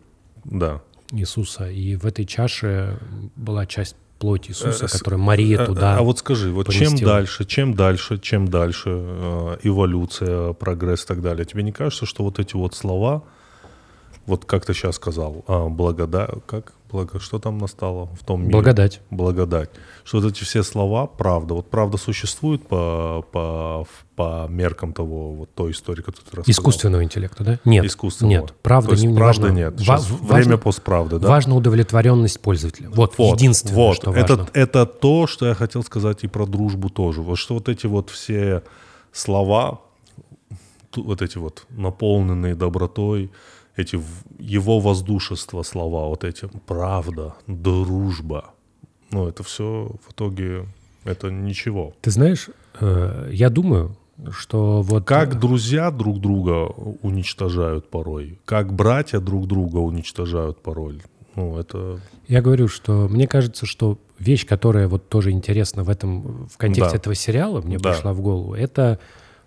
Да. Иисуса, и в этой чаше была часть плоти Иисуса, Э, с- которую Мария А- туда... А, вот скажи, вот чем поместила. дальше, чем дальше, чем дальше э, эволюция, прогресс и так далее, тебе не кажется, что вот эти вот слова, вот как ты сейчас сказал, а, благода, как, благо, что там настало в том мире? Благодать. Благодать. Что вот эти все слова, правда, вот правда существует по, по, по меркам того, вот той истории, которую ты рассказал? Искусственного интеллекта, да? Нет. Искусственного. Нет, правда То есть не, не правды важно. нет. Ва- Сейчас важно- время постправды, да? Важна удовлетворенность пользователя. Вот, Вот, единственное, вот. что это, важно. это то, что я хотел сказать и про дружбу тоже. Вот что вот эти вот все слова, вот эти вот наполненные добротой, эти его воздушество слова, вот эти правда, дружба, ну это все в итоге это ничего. Ты знаешь, э, я думаю, что вот... Как друзья друг друга уничтожают порой, как братья друг друга уничтожают порой. Ну, это Я говорю, что мне кажется, что вещь, которая вот тоже интересна в этом, в контексте Да. этого сериала, мне Да. пришла в голову, это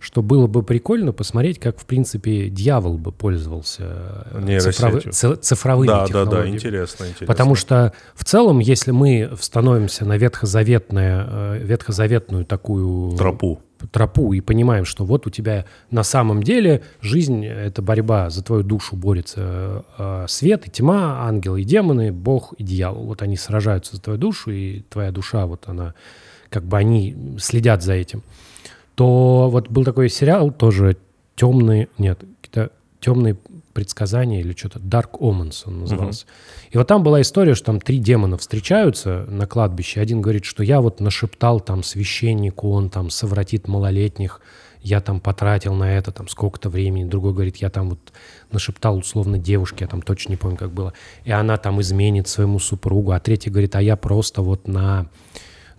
что было бы прикольно посмотреть, как, в принципе, дьявол бы пользовался э, цифровы- цифровыми да, да, технологиями. да, интересно, интересно. Потому что в целом, если мы становимся на ветхозаветное, э, ветхозаветную такую тропу. тропу и понимаем, что вот у тебя на самом деле жизнь — это борьба за твою душу, борется э, свет и тьма, ангелы и демоны, Бог и дьявол. Вот они сражаются за твою душу, и твоя душа, вот она, как бы они следят за этим. То вот был такой сериал тоже темный, нет, какие-то темные предсказания или что-то, Dark Omens он назывался. И вот там была история, что там три демона встречаются на кладбище. Один говорит, что я вот нашептал там священнику, он там совратит малолетних, я там потратил на это там сколько-то времени. Другой говорит, я там вот нашептал условно девушке, я там точно не помню, как было. И она там изменит своему супругу. А третий говорит, а я просто вот на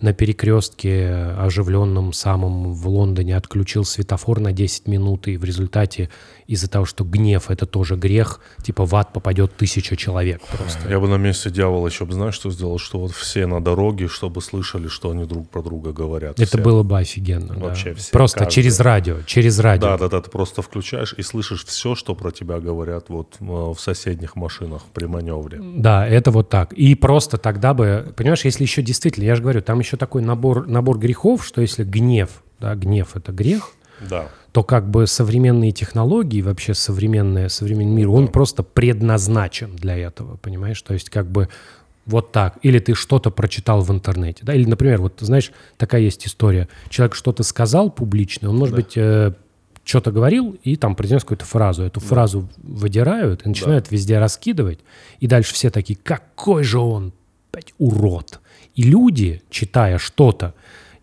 на перекрестке оживленном самом в Лондоне отключил светофор на 10 минут, и в результате из-за того, что гнев — это тоже грех, типа в ад попадет тысяча человек просто. Я бы на месте дьявола еще бы, знаешь, что сделал? Что вот все на дороге, чтобы слышали, что они друг про друга говорят. Это все. было бы офигенно. да. Вообще все, Просто каждый. через радио, через радио. Да, да, да, ты просто включаешь и слышишь все, что про тебя говорят вот э, в соседних машинах при маневре. Да, это вот так. И просто тогда бы, понимаешь, если еще действительно, я же говорю, там еще такой набор, набор грехов, что если гнев, да, гнев — это грех, Да. То как бы современные технологии, вообще современный, современный мир, он просто предназначен для этого, понимаешь? То есть как бы вот так. Или ты что-то прочитал в интернете. Да? Или, например, вот знаешь, такая есть история. Человек что-то сказал публично, он, может быть, э, что-то говорил и там произнес какую-то фразу. Эту фразу выдирают и начинают везде раскидывать. И дальше все такие, какой же он, блядь, урод. И люди, читая что-то,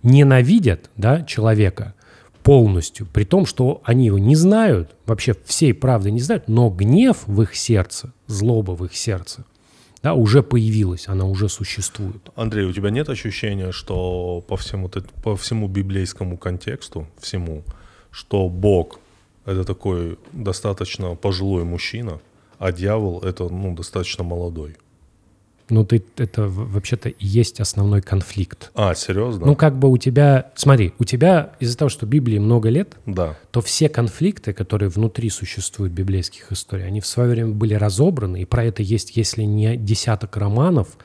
ненавидят да, человека полностью, при том, что они его не знают, вообще всей правды не знают, но гнев в их сердце, злоба в их сердце, да, уже появилась, она уже существует. Андрей, у тебя нет ощущения, что по всему, по всему библейскому контексту, всему, что Бог — это такой достаточно пожилой мужчина, а дьявол — это ну, достаточно молодой? Ну, ты, это вообще-то и есть основной конфликт. А, серьезно? Ну, как бы у тебя, смотри, у тебя из-за того, что Библии много лет, да. то все конфликты, которые внутри существуют библейских историй, они в свое время были разобраны, и про это есть, если не десяток романов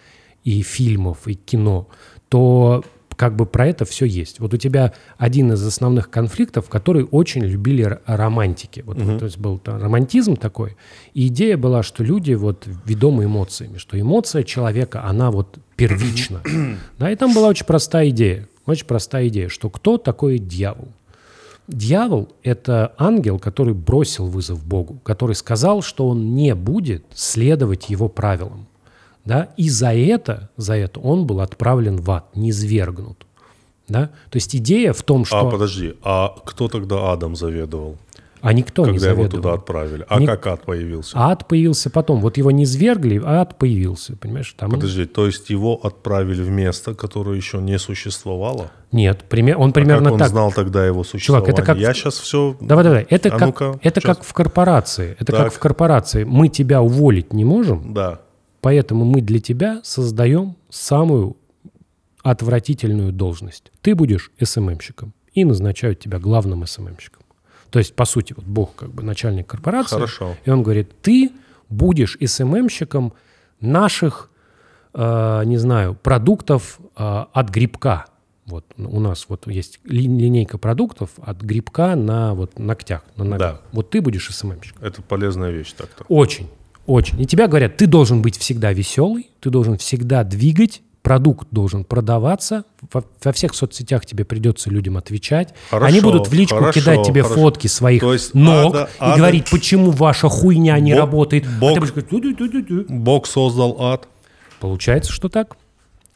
и фильмов, и кино, то как бы про это все есть. Вот у тебя один из основных конфликтов, который очень любили романтики. Вот, вот, то есть был там романтизм такой. И идея была, что люди вот ведомы эмоциями, что эмоция человека, она вот первична. Да, и там была очень простая идея. Очень простая идея, что кто такой дьявол? Дьявол — это ангел, который бросил вызов Богу, который сказал, что он не будет следовать его правилам. Да? И за это, за это он был отправлен в ад, низвергнут. Да? То есть идея в том, что... А, подожди, а кто тогда Адам заведовал? А никто не когда его заведовал. туда отправили. А Ник- как ад появился? Ад появился потом. Вот его не свергли, а ад появился. Понимаешь? Там... Подожди, то есть его отправили в место, которое еще не существовало? Нет, пример... он А примерно как он так. знал тогда его существование? это как- Я сейчас все... Давай, давай. Это, А как, это как в корпорации. Это Так. как в корпорации. Мы тебя уволить не можем, Да. Поэтому мы для тебя создаем самую отвратительную должность. Ты будешь СММщиком и назначают тебя главным СММщиком. То есть, по сути, вот Бог как бы начальник корпорации. Хорошо. И он говорит, ты будешь СММщиком наших, э, не знаю, продуктов э, от грибка. Вот у нас вот есть ли- линейка продуктов от грибка на вот ногтях, на ногах. Да. Вот ты будешь СММщиком. Это полезная вещь так-то. Очень, очень. И тебя говорят, ты должен быть всегда веселый, ты должен всегда двигать, продукт должен продаваться, во, во всех соцсетях тебе придется людям отвечать. Хорошо, Они будут в личку хорошо, кидать тебе хорошо. фотки своих То есть ног ада- и ада- говорить, почему ваша хуйня не Бог- работает. А Бог- ты будешь говорить, «Ту-ду-ду-ду-ду». Бог создал ад. Получается, что так.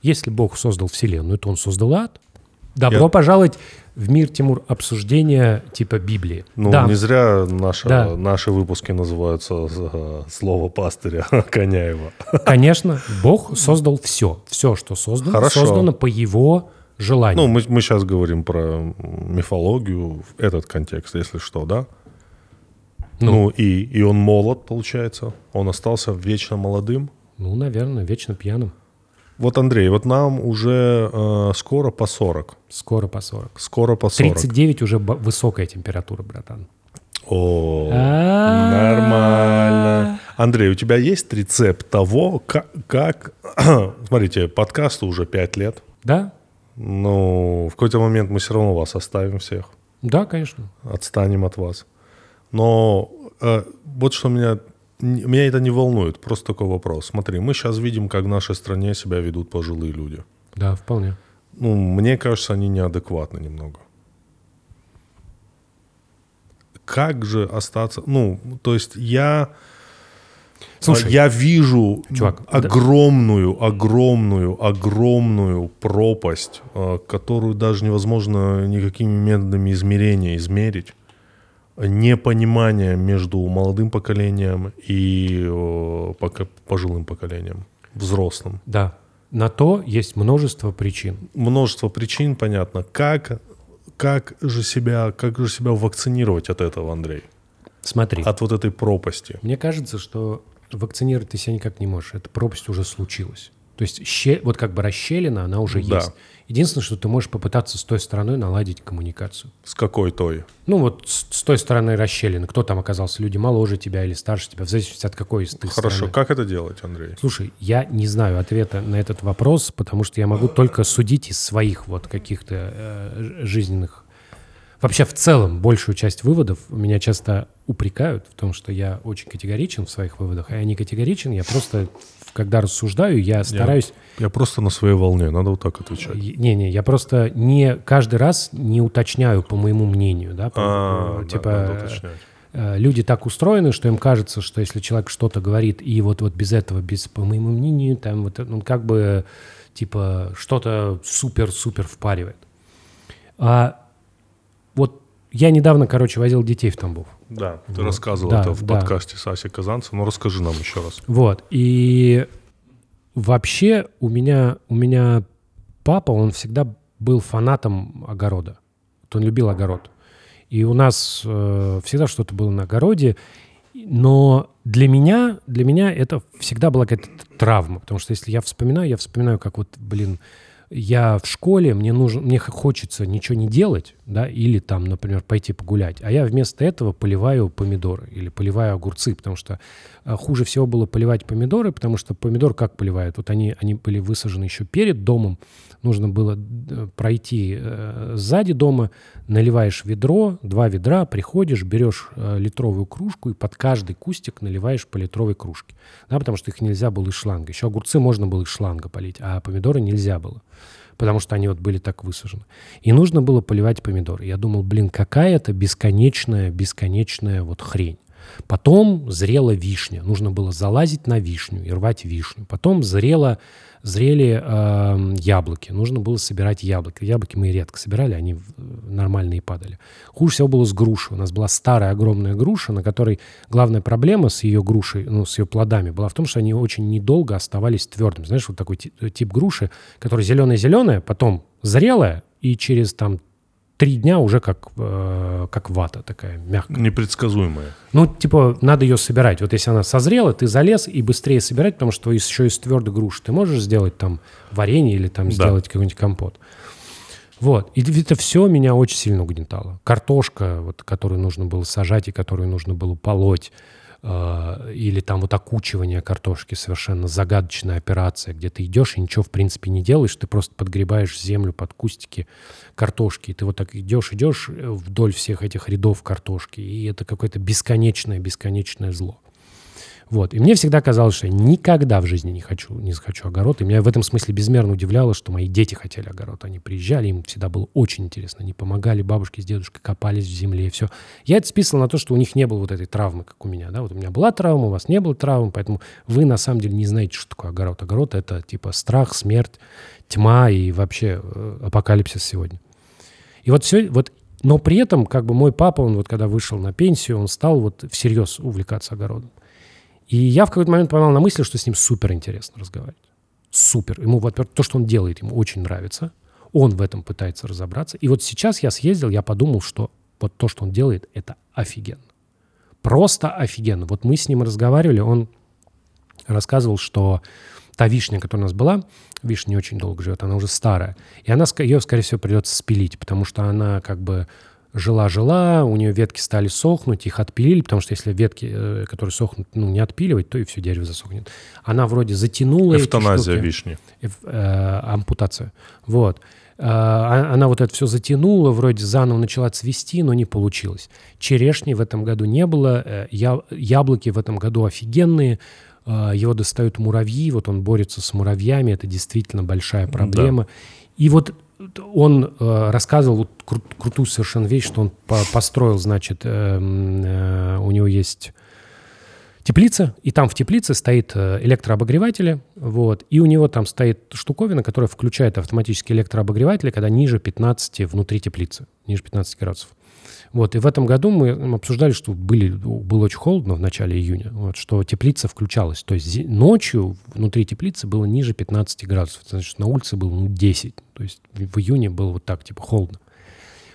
Если Бог создал Вселенную, то Он создал ад. Добро Я- пожаловать в мир, Тимур, обсуждения типа Библии. Ну, да, не зря наша, Да. наши выпуски называются э, «Слово пастыря Коняева». конечно, Бог создал все. Все, что создано, Хорошо. создано по Его желанию. Ну, мы, мы сейчас говорим про мифологию, этот контекст, если что, да? Ну. Ну, и, и он молод, получается. Он остался вечно молодым. Ну, наверное, вечно пьяным. Вот, Андрей, вот нам уже э, скоро по 40. Скоро по 40. Скоро по 40. 39 уже высокая температура, братан. О, нормально. Андрей, у тебя есть рецепт того, как... как... Смотрите, подкасту уже 5 лет. Да? Ну, в какой-то момент мы все равно вас оставим всех. Да, конечно. отстанем от вас. Но э, вот что меня, меня это не волнует, просто такой вопрос. Смотри, мы сейчас видим, как в нашей стране себя ведут пожилые люди. Да, вполне. Ну, мне кажется, они неадекватны немного. Как же остаться? Ну, то есть я, Слушай, я вижу Чувак, да. огромную, огромную, огромную пропасть, э, которую даже невозможно никакими методами измерения измерить. Непонимание между молодым поколением и э, пожилым поколением, взрослым. Да. На то есть множество причин. Множество причин, понятно. Как, как, же себя, как же себя вакцинировать от этого, Андрей? Смотри, От вот этой пропасти. мне кажется, что вакцинировать ты себя никак не можешь. Эта пропасть уже случилась. То есть щель, вот как бы расщелина, она уже Да. есть. Единственное, что ты можешь попытаться с той стороной наладить коммуникацию. С какой той? Ну вот с, с той стороны расщелины. Кто там оказался? Люди моложе тебя или старше тебя, в зависимости от какой из ты Хорошо, стороны. как это делать, Андрей? Слушай, я не знаю ответа на этот вопрос, потому что я могу только судить из своих вот каких-то э, жизненных... Вообще, в целом, большую часть выводов меня часто упрекают в том, что я очень категоричен в своих выводах, а я не категоричен, я просто, когда рассуждаю, я стараюсь... Я просто на своей волне, надо вот так отвечать. Не-не, я просто не каждый раз не уточняю по моему мнению, да, по- А, да, типа уточнять. э, люди так устроены, что им кажется, что если человек что-то говорит и вот вот без этого, без по моему мнению, там вот он как бы типа что-то супер-супер впаривает. А вот я недавно, короче, возил детей в Тамбов. Да, ты рассказывал Да, это в да. подкасте с Асей Казанцев, но расскажи нам еще раз. Вот. И вообще у меня, у меня папа, он всегда был фанатом огорода. Вот он любил огород. И у нас э, всегда что-то было на огороде. Но для меня, для меня это всегда была какая-то травма. Потому что если я вспоминаю, я вспоминаю, как вот, блин, я в школе, мне нужно, мне хочется ничего не делать, да, или там, например, пойти погулять, а я вместо этого поливаю помидоры или поливаю огурцы, потому что а, хуже всего было поливать помидоры, потому что помидор как поливают? Вот они, они были высажены еще перед домом, нужно было пройти э, сзади дома, наливаешь ведро, два ведра, приходишь, берешь э, литровую кружку и под каждый кустик наливаешь по литровой кружке, да, потому что их нельзя было из шланга. Еще огурцы можно было из шланга полить, а помидоры нельзя было потому что они вот были так высажены. И нужно было поливать помидоры. Я думал, блин, какая это бесконечная, бесконечная вот хрень. Потом зрела вишня. Нужно было залазить на вишню и рвать вишню. Потом зрела, зрели э, яблоки. Нужно было собирать яблоки. Яблоки мы редко собирали, они нормальные падали. Хуже всего было с грушей. У нас была старая огромная груша, на которой главная проблема с ее грушей, ну, с ее плодами была в том, что они очень недолго оставались твердыми. Знаешь, вот такой тип груши, который зеленая-зеленая, потом зрелая, и через там три дня уже как, э, как вата такая мягкая. Непредсказуемая. Ну, типа, надо ее собирать. Вот если она созрела, ты залез и быстрее собирать, потому что еще из твердой груши ты можешь сделать там варенье или там да. сделать какой-нибудь компот. Вот. И это все меня очень сильно угнетало. Картошка, вот, которую нужно было сажать и которую нужно было полоть. Э, или там вот окучивание картошки, совершенно загадочная операция, где ты идешь и ничего в принципе не делаешь, ты просто подгребаешь землю под кустики картошки, и ты вот так идешь, идешь вдоль всех этих рядов картошки, и это какое-то бесконечное, бесконечное зло. Вот. И мне всегда казалось, что я никогда в жизни не хочу, не захочу огород. И меня в этом смысле безмерно удивляло, что мои дети хотели огород. Они приезжали, им всегда было очень интересно. Они помогали бабушке с дедушкой, копались в земле и все. Я это списывал на то, что у них не было вот этой травмы, как у меня. Да? Вот у меня была травма, у вас не было травмы, поэтому вы на самом деле не знаете, что такое огород. Огород — это типа страх, смерть, тьма и вообще э, апокалипсис сегодня. И вот все, вот но при этом, как бы мой папа, он вот когда вышел на пенсию, он стал вот всерьез увлекаться огородом. И я в какой-то момент поймал на мысли, что с ним супер интересно разговаривать. Супер. Ему, во-первых, то, что он делает, ему очень нравится. Он в этом пытается разобраться. И вот сейчас я съездил, я подумал, что вот то, что он делает, это офигенно. Просто офигенно. Вот мы с ним разговаривали, он рассказывал, что та вишня, которая у нас была, вишня не очень долго живет, она уже старая, и она, ее, скорее всего, придется спилить, потому что она как бы жила-жила, у нее ветки стали сохнуть, их отпилили, потому что если ветки, э, которые сохнут, ну, не отпиливать, то и все дерево засохнет. Она вроде затянула Эвтаназия эти штуки. вишни. Эв, э, ампутация. Вот. Э, а, она вот это все затянула, вроде заново начала цвести, но не получилось. Черешни в этом году не было, э, я, яблоки в этом году офигенные, э, его достают муравьи, вот он борется с муравьями, это действительно большая проблема. Да. И вот он э, рассказывал вот, кру- крутую совершенно вещь, что он по- построил, значит, э, э, у него есть теплица, и там в теплице стоит э, электрообогреватели, вот, и у него там стоит штуковина, которая включает автоматически электрообогреватели, когда ниже 15 внутри теплицы, ниже 15 градусов. Вот, и в этом году мы обсуждали, что были, было очень холодно в начале июня, вот, что теплица включалась. То есть ночью внутри теплицы было ниже 15 градусов. Значит, на улице было ну, 10. То есть в июне было вот так, типа, холодно.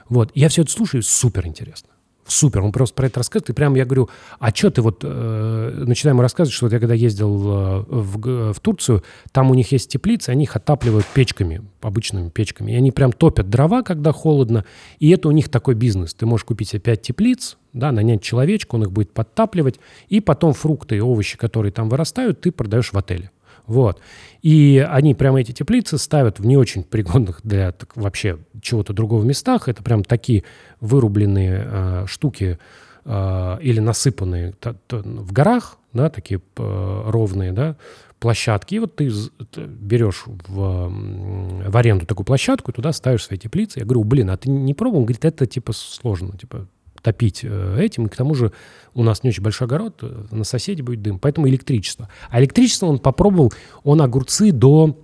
Вот, я все это слушаю, супер интересно супер, он просто про это рассказывает, и прям я говорю, а что ты вот, э, начинаем рассказывать, что вот я когда ездил э, в, в Турцию, там у них есть теплицы, они их отапливают печками, обычными печками, и они прям топят дрова, когда холодно, и это у них такой бизнес, ты можешь купить себе 5 теплиц, да, нанять человечка, он их будет подтапливать, и потом фрукты и овощи, которые там вырастают, ты продаешь в отеле. Вот. И они прямо эти теплицы ставят в не очень пригодных для так, вообще чего-то другого местах. Это прям такие вырубленные э, штуки э, или насыпанные то, то, в горах, да, такие э, ровные, да, площадки. И вот ты берешь в, в аренду такую площадку туда ставишь свои теплицы. Я говорю, блин, а ты не пробовал? Он говорит, это типа сложно. Типа топить э, этим. И к тому же у нас не очень большой огород, э, на соседе будет дым. Поэтому электричество. А электричество он попробовал, он огурцы до...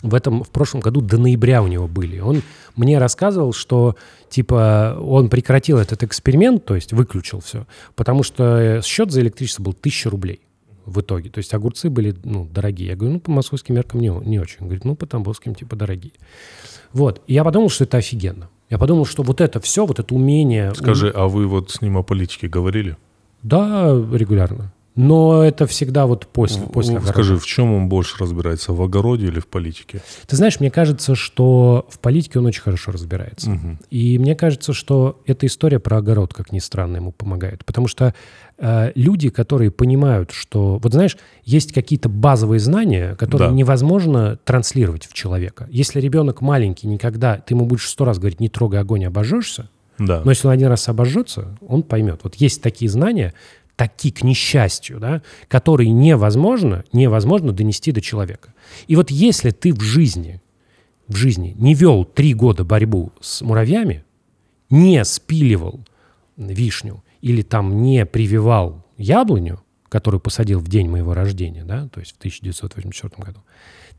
В этом, в прошлом году до ноября у него были. Он мне рассказывал, что, типа, он прекратил этот эксперимент, то есть выключил все, потому что э, счет за электричество был 1000 рублей в итоге. То есть огурцы были, ну, дорогие. Я говорю, ну, по московским меркам не, не очень. Он говорит, ну, по тамбовским, типа, дорогие. Вот. И я подумал, что это офигенно. Я подумал, что вот это все, вот это умение... Скажи, а вы вот с ним о политике говорили? Да, регулярно. Но это всегда вот после, после огорода. Скажи, в чем он больше разбирается, в огороде или в политике? Ты знаешь, мне кажется, что в политике он очень хорошо разбирается. Угу. И мне кажется, что эта история про огород, как ни странно, ему помогает. Потому что э, люди, которые понимают, что... Вот знаешь, есть какие-то базовые знания, которые да. невозможно транслировать в человека. Если ребенок маленький, никогда... Ты ему будешь сто раз говорить, не трогай огонь, обожжешься. Да. Но если он один раз обожжется, он поймет. Вот есть такие знания, таки к несчастью, да, которые невозможно, невозможно донести до человека. И вот если ты в жизни, в жизни не вел три года борьбу с муравьями, не спиливал вишню или там не прививал яблоню, которую посадил в день моего рождения, да, то есть в 1984 году,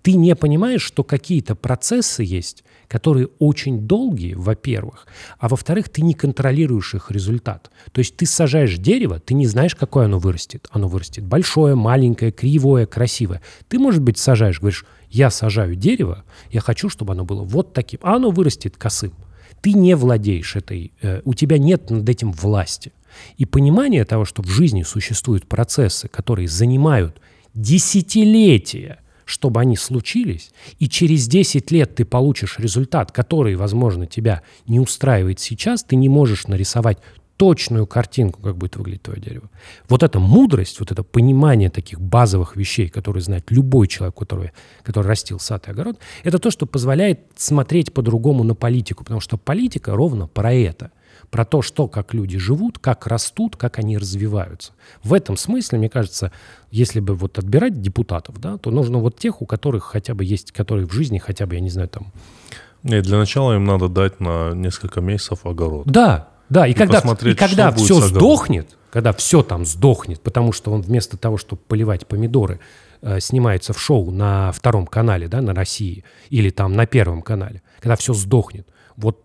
ты не понимаешь, что какие-то процессы есть, которые очень долгие, во-первых, а во-вторых, ты не контролируешь их результат. То есть ты сажаешь дерево, ты не знаешь, какое оно вырастет. Оно вырастет большое, маленькое, кривое, красивое. Ты, может быть, сажаешь, говоришь, я сажаю дерево, я хочу, чтобы оно было вот таким, а оно вырастет косым. Ты не владеешь этой, э, у тебя нет над этим власти. И понимание того, что в жизни существуют процессы, которые занимают десятилетия, чтобы они случились, и через 10 лет ты получишь результат, который, возможно, тебя не устраивает сейчас, ты не можешь нарисовать точную картинку, как будет выглядеть твое дерево. Вот эта мудрость, вот это понимание таких базовых вещей, которые знает любой человек, который, который растил сад и огород, это то, что позволяет смотреть по-другому на политику, потому что политика ровно про это про то, что, как люди живут, как растут, как они развиваются. В этом смысле, мне кажется, если бы вот отбирать депутатов, да, то нужно вот тех, у которых хотя бы есть, которые в жизни хотя бы, я не знаю, там... Нет, для начала им надо дать на несколько месяцев огород. Да, да, и, и когда, и когда все сдохнет, когда все там сдохнет, потому что он вместо того, чтобы поливать помидоры, э, снимается в шоу на втором канале, да, на России, или там на первом канале, когда все сдохнет, вот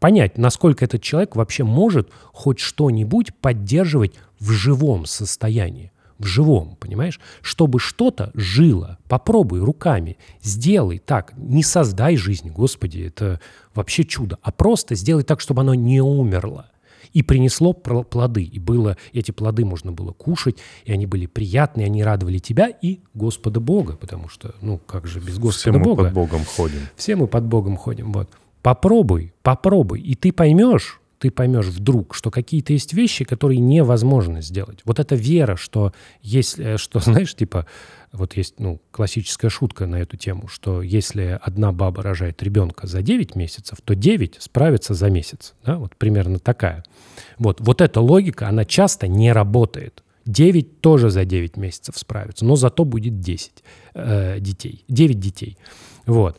понять, насколько этот человек вообще может хоть что-нибудь поддерживать в живом состоянии. В живом, понимаешь? Чтобы что-то жило. Попробуй руками. Сделай так. Не создай жизнь, Господи, это вообще чудо. А просто сделай так, чтобы оно не умерло. И принесло плоды. И было, эти плоды можно было кушать, и они были приятные, они радовали тебя и Господа Бога. Потому что, ну, как же без Господа Все Бога? мы под Богом ходим. Все мы под Богом ходим, вот. Попробуй, попробуй, и ты поймешь, ты поймешь вдруг, что какие-то есть вещи, которые невозможно сделать. Вот эта вера, что если, что, знаешь, типа, вот есть, ну, классическая шутка на эту тему, что если одна баба рожает ребенка за 9 месяцев, то 9 справится за месяц, да, вот примерно такая. Вот, вот эта логика, она часто не работает. 9 тоже за 9 месяцев справится, но зато будет 10 э, детей, 9 детей. Вот вот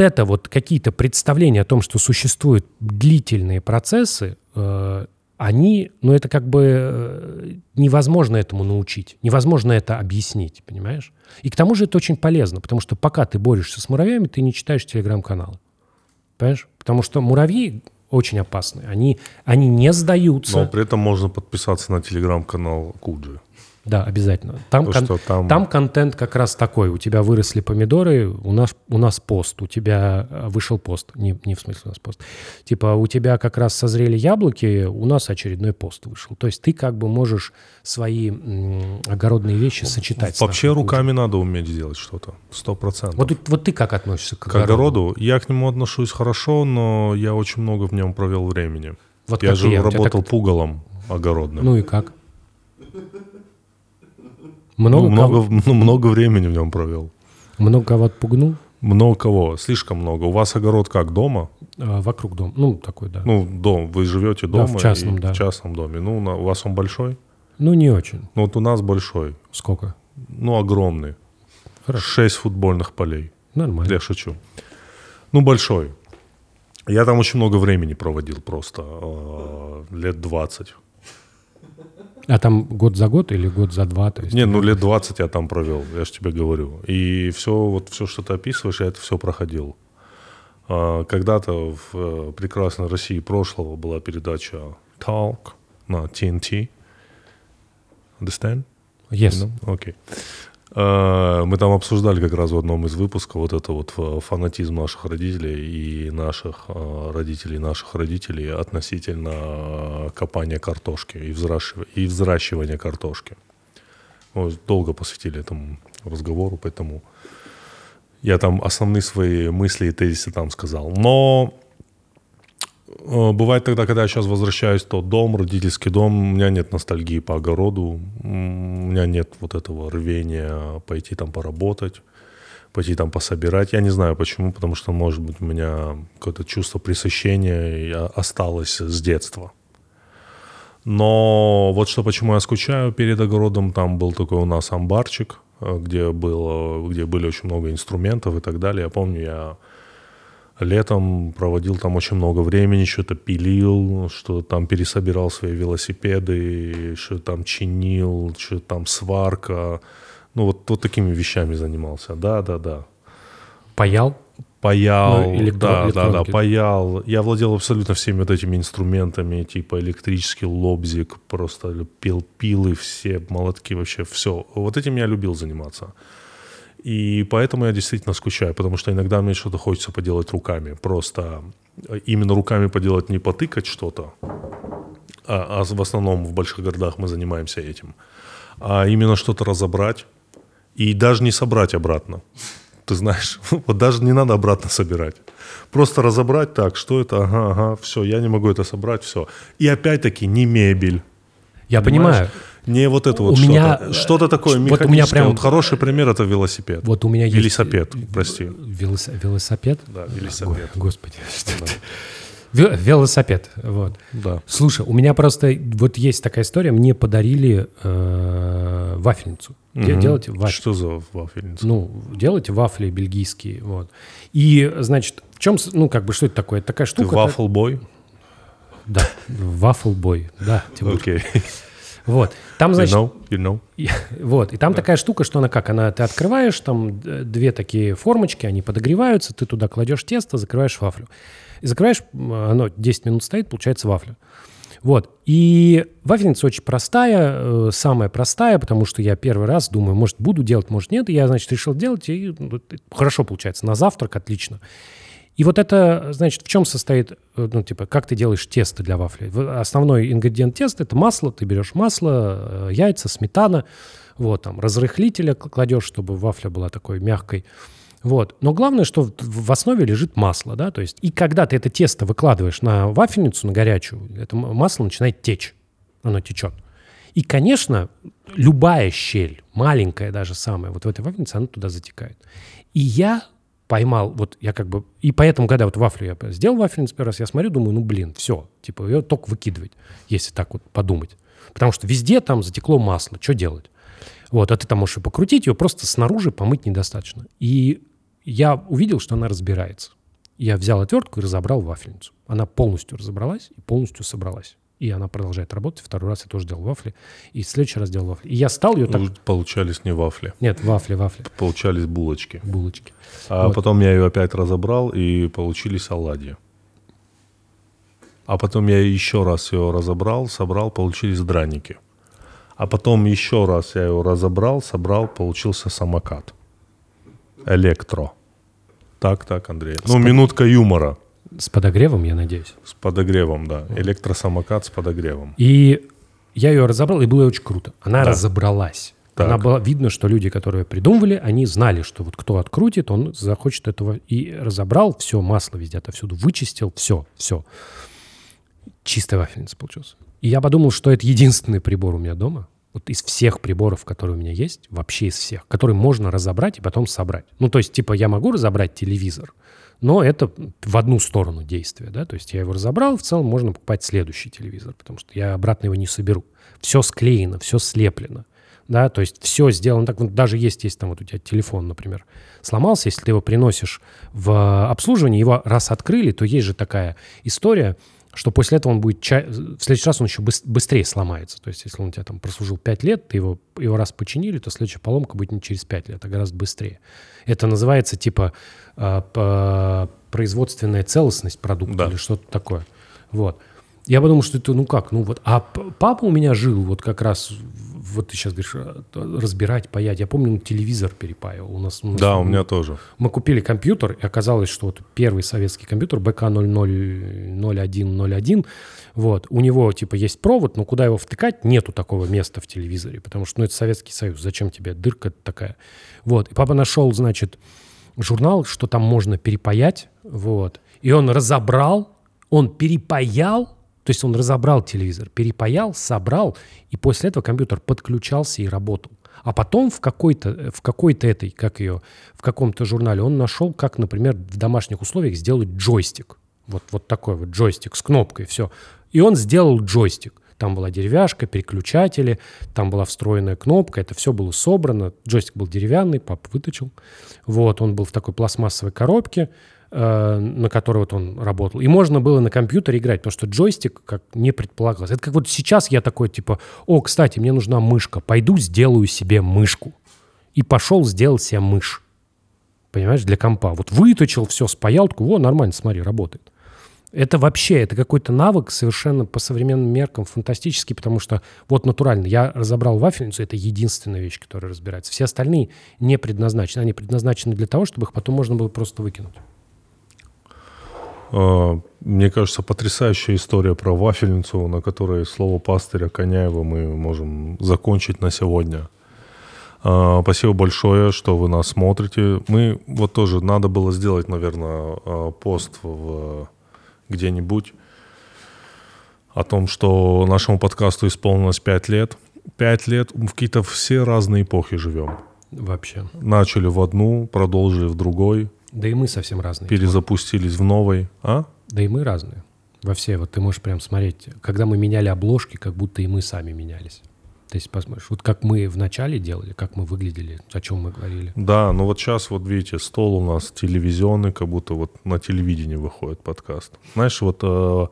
это вот какие-то представления о том, что существуют длительные процессы, э, они, ну это как бы э, невозможно этому научить, невозможно это объяснить, понимаешь? И к тому же это очень полезно, потому что пока ты борешься с муравьями, ты не читаешь телеграм-каналы. Понимаешь? Потому что муравьи очень опасны. Они, они не сдаются. Но при этом можно подписаться на телеграм-канал Куджи. Да, обязательно. Там, кон- что, там... там контент как раз такой. У тебя выросли помидоры, у нас, у нас пост, у тебя э, вышел пост. Не, не в смысле у нас пост. Типа у тебя как раз созрели яблоки, у нас очередной пост вышел. То есть ты как бы можешь свои м, огородные вещи сочетать. Вообще руками надо уметь сделать что-то. Сто процентов. Вот, вот ты как относишься к, к огороду? огороду? Я к нему отношусь хорошо, но я очень много в нем провел времени. Вот я же я. работал так... пугалом огородным. Ну и как? Много, ну, много, ну, много времени в нем провел. Много кого отпугнул? Много кого, слишком много. У вас огород как дома? А, вокруг дома, ну такой, да. Ну дом, вы живете дома? Да, в частном, да. В частном доме. Ну у вас он большой? Ну не очень. Ну вот у нас большой. Сколько? Ну огромный. Хорошо. Шесть футбольных полей. Нормально. Я шучу. Ну большой. Я там очень много времени проводил просто, э, лет 20. А там год за год или год за два? То есть, Не, ну лет 20 я там провел, я же тебе говорю. И все, вот все, что ты описываешь, я это все проходил. А, когда-то в э, прекрасной России прошлого была передача Talk на TNT. Understand? Yes. You know? Okay. Э, мы там обсуждали как раз в одном из выпусков вот это вот э, фанатизм наших родителей и наших э, родителей, наших родителей относительно копания картошки и взращивания, и взращивания картошки. Мы долго посвятили этому разговору, поэтому я там основные свои мысли и тезисы там сказал. Но бывает тогда, когда я сейчас возвращаюсь, то дом, родительский дом, у меня нет ностальгии по огороду, у меня нет вот этого рвения пойти там поработать, пойти там пособирать. Я не знаю почему, потому что, может быть, у меня какое-то чувство пресыщения осталось с детства. Но вот что почему я скучаю перед огородом, там был такой у нас амбарчик, э, где, было, где были очень много инструментов и так далее. Я помню, я Летом проводил там очень много времени, что-то пилил, что там пересобирал свои велосипеды, что там чинил, что там сварка. Ну, вот, вот такими вещами занимался. Да, да, да. Паял? Паял, Ну, электро- да, да, да, паял. Я владел абсолютно всеми вот этими инструментами, типа электрический лобзик, просто пил, пилы все, молотки, вообще все. Вот этим я любил заниматься. И поэтому я действительно скучаю, потому что иногда мне что-то хочется поделать руками. Просто э, именно руками поделать, не потыкать что-то, а, а в основном в больших городах мы занимаемся этим, а именно что-то разобрать и даже не собрать обратно. Ты знаешь, вот даже не надо обратно собирать. Просто разобрать так, что это, ага, ага, все, я не могу это собрать, все. И опять-таки не мебель. Я понимаешь? понимаю. Не вот это У вот меня, что-то. Что-то такое вот у меня прям- Вот хороший пример это велосипед. Вот у меня есть... Велосипед, прости. Велос- Велосипед? Да, велосипед. Го- Господи, что? Ве- Велосипед, вот. Да. Слушай, у меня просто вот есть такая история. Мне подарили э, вафельницу. Мгм. Делать вафли. Что за вафельница? Ну, делать вафли бельгийские, вот. И, значит, в чем, ну, как бы, что это такое? Это такая Ты штука. вафлбой? Да, вафлбой, да, Тимур. Окей. Вот. Там, You значит, know? You know? И- Вот, и там такая штука, что она как, она ты открываешь, там две такие формочки, они подогреваются, ты туда кладешь тесто, закрываешь вафлю. И закрываешь, оно 10 минут стоит, получается вафля. Вот, и вафельница очень простая, э, самая простая, потому что я первый раз думаю, может, буду делать, может, нет. И я, значит, решил делать, и ну, хорошо получается. На завтрак отлично. И вот это, значит, в чем состоит, э, ну, типа, как ты делаешь тесто для вафли? Основной ингредиент теста – это масло. Ты берешь масло, э, яйца, сметана, вот, там, разрыхлителя кладешь, чтобы вафля была такой мягкой. Вот. Но главное, что в- основе лежит масло, да, то есть, и когда ты это тесто выкладываешь на вафельницу, на горячую, это масло начинает течь, оно течет. И, конечно, любая щель, маленькая даже самая, вот в этой вафельнице, она туда затекает. И я поймал, вот я как бы... И поэтому, когда вот вафлю я сделал вафельницу первый раз, я смотрю, думаю, ну, блин, все, типа, ее только выкидывать, если так вот подумать. Потому что везде там затекло масло, что делать? Вот, а ты там можешь и покрутить, ее просто снаружи помыть недостаточно. И я увидел, что она разбирается. Я взял отвертку и разобрал вафельницу. Она полностью разобралась и полностью собралась. И она продолжает работать. Второй раз я тоже делал вафли. И в следующий раз делал вафли. И я стал ее так... Ну, Получались не вафли, Нет, вафли, вафли, получались булочки. булочки. А Вот. потом я ее опять разобрал, и получились оладьи. А потом я еще раз ее разобрал, собрал, получились драники. А потом еще раз я его разобрал, собрал, получился самокат. Электро. Так, так, Андрей. Ну, минутка юмора С подогревом, я надеюсь. с подогревом, да. Электросамокат с подогревом. И я ее разобрал, и было очень круто. Она Да. разобралась. Так. Она была видно, что люди, которые придумывали, они знали, что вот кто открутит, он захочет этого. И разобрал все, масло везде отовсюду, вычистил, все, все. Чистая вафельница получилась. И я подумал, что это единственный прибор у меня дома, вот из всех приборов, которые у меня есть, вообще из всех, который можно разобрать и потом собрать. Ну, то есть, типа, я могу разобрать телевизор, но это в одну сторону действия, да, то есть я его разобрал, в целом можно покупать следующий телевизор, потому что я обратно его не соберу. Все склеено, все слеплено, да, то есть все сделано так, вот даже есть, есть там вот у тебя телефон, например, сломался, если ты его приносишь в обслуживание, его раз открыли, то есть же такая история, что после этого он будет... ча- В следующий раз он еще быс- быстрее сломается. То есть если он у тебя там прослужил 5 лет, ты его, его раз починили, то следующая поломка будет не через 5 лет, а гораздо быстрее. Это называется типа а, производственная целостность продукта Да. или что-то такое. Вот. Я подумал, что это, ну как, ну вот, а папа у меня жил вот как раз, вот ты сейчас говоришь, т- разбирать, паять. Я помню, он телевизор перепаивал. У нас, у нас- Да, у меня тоже. мы купили компьютер, и оказалось, что вот первый советский компьютер БК-000101, вот, у него типа есть провод, но куда его втыкать, нету такого места в телевизоре, потому что ну, это Советский Союз, зачем тебе дырка такая? Вот, и папа нашел, значит, журнал, что там можно перепаять, вот, и он разобрал, он перепаял, то есть он разобрал телевизор, перепаял, собрал, и после этого компьютер подключался и работал. А потом в какой-то, в какой-то этой, как ее, в каком-то журнале он нашел, как, например, в домашних условиях сделать джойстик. Вот, вот такой вот джойстик с кнопкой, все. И он сделал джойстик. Там была деревяшка, переключатели, там была встроенная кнопка, это все было собрано. Джойстик был деревянный, папа выточил. Вот, он был в такой пластмассовой коробке. э, на который вот он работал. И можно было на компьютере играть, потому что джойстик как не предполагалось. Это как вот сейчас я такой, типа, о, кстати, мне нужна мышка, пойду сделаю себе мышку. И пошел, сделал себе мышь. Понимаешь, для компа. Вот выточил все, спаял, такой, о, нормально, смотри, работает. Это вообще, это какой-то навык совершенно по современным меркам фантастический, потому что вот натурально, я разобрал вафельницу, это единственная вещь, которая разбирается. Все остальные не предназначены. Они предназначены для того, чтобы их потом можно было просто выкинуть. А, мне кажется, потрясающая история про вафельницу, на которой слово пастыря Коняева мы можем закончить на сегодня. А, спасибо большое, что вы нас смотрите. Мы вот тоже надо было сделать, наверное, а, пост в где-нибудь о том, что нашему подкасту исполнилось 5 лет. 5 лет, в какие-то все разные эпохи живем. Вообще. Начали в одну, продолжили в другой. Да и мы совсем разные. Перезапустились в новой. А? Да и мы разные. Во все. Вот ты можешь прям смотреть. Когда мы меняли обложки, как будто и мы сами менялись. То есть посмотришь, вот как мы в начале делали, как мы выглядели, о чем мы говорили. Да, ну вот сейчас вот видите, стол у нас телевизионный, как будто вот на телевидении выходит подкаст. Знаешь, вот э,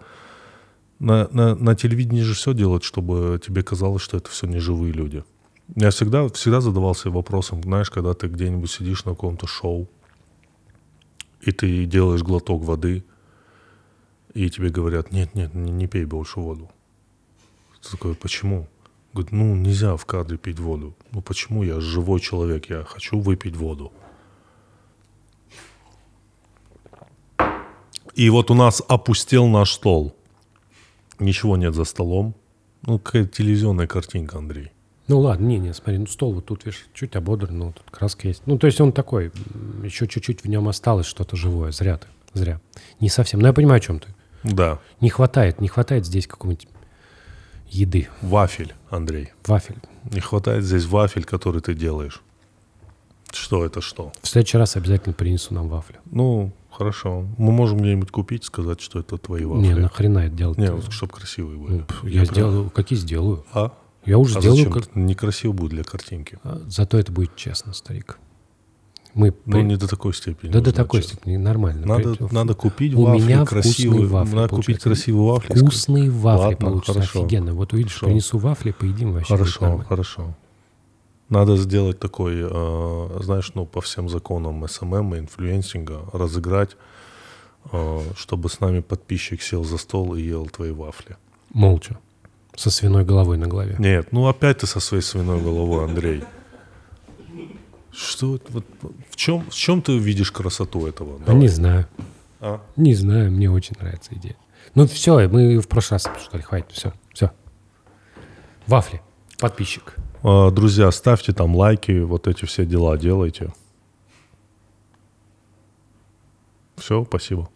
на, на, на телевидении же все делают, чтобы тебе казалось, что это все не живые люди. Я всегда, всегда задавался вопросом, знаешь, когда ты где-нибудь сидишь на каком-то шоу, и ты делаешь глоток воды, и тебе говорят, нет, нет, не, не пей больше воду. Ты такой, почему? Говорит, ну нельзя в кадре пить воду. Ну почему я живой человек, я хочу выпить воду. И вот у нас опустел наш стол. Ничего нет за столом. Ну, какая телевизионная картинка, Андрей. Ну ладно, не, не, смотри, ну стол вот тут, видишь, чуть ободран, ну тут краска есть. Ну то есть он такой, еще чуть-чуть в нем осталось что-то живое. Зря ты, зря. Не совсем. Но я понимаю, о чем ты. Да. Не хватает, не хватает здесь какого-нибудь еды. Вафель, Андрей. Вафель. Не хватает здесь вафель, который ты делаешь. Что это что? В следующий раз обязательно принесу нам вафли. Ну, хорошо. Мы можем где-нибудь купить, сказать, что это твои вафли. Не, нахрена это делать? Не, вот, чтобы красивые были. Ну, пф, я сделаю, какие сделаю? А? Я уже А сделаю. зачем? как- Некрасиво будет для картинки. А, Зато это будет честно, старик. Мы Ну, при- не до такой степени. да до такой степени нормально. Надо, При- надо купить У вафли меня красивые. вафли надо купить красивые вафли. Вкусные вафли Ладно, получатся хорошо. офигенно. Вот увидишь, Хорошо. принесу вафли, поедим вообще. Хорошо, хорошо. Надо сделать такой, э, знаешь, ну, по всем законам SMM и инфлюенсинга разыграть, э, чтобы с нами подписчик сел за стол и ел твои вафли. Молча. Со свиной головой на голове. Нет, ну опять ты со своей свиной головой, Андрей. Что вот, в чем, в чем ты видишь красоту этого? А Давай. не знаю. А? Не знаю, мне очень нравится идея. Ну все, мы в прошлый раз обсуждали, хватит, все, все. Вафли, подписчик. А, Друзья, ставьте там лайки, вот эти все дела делайте. Все, спасибо.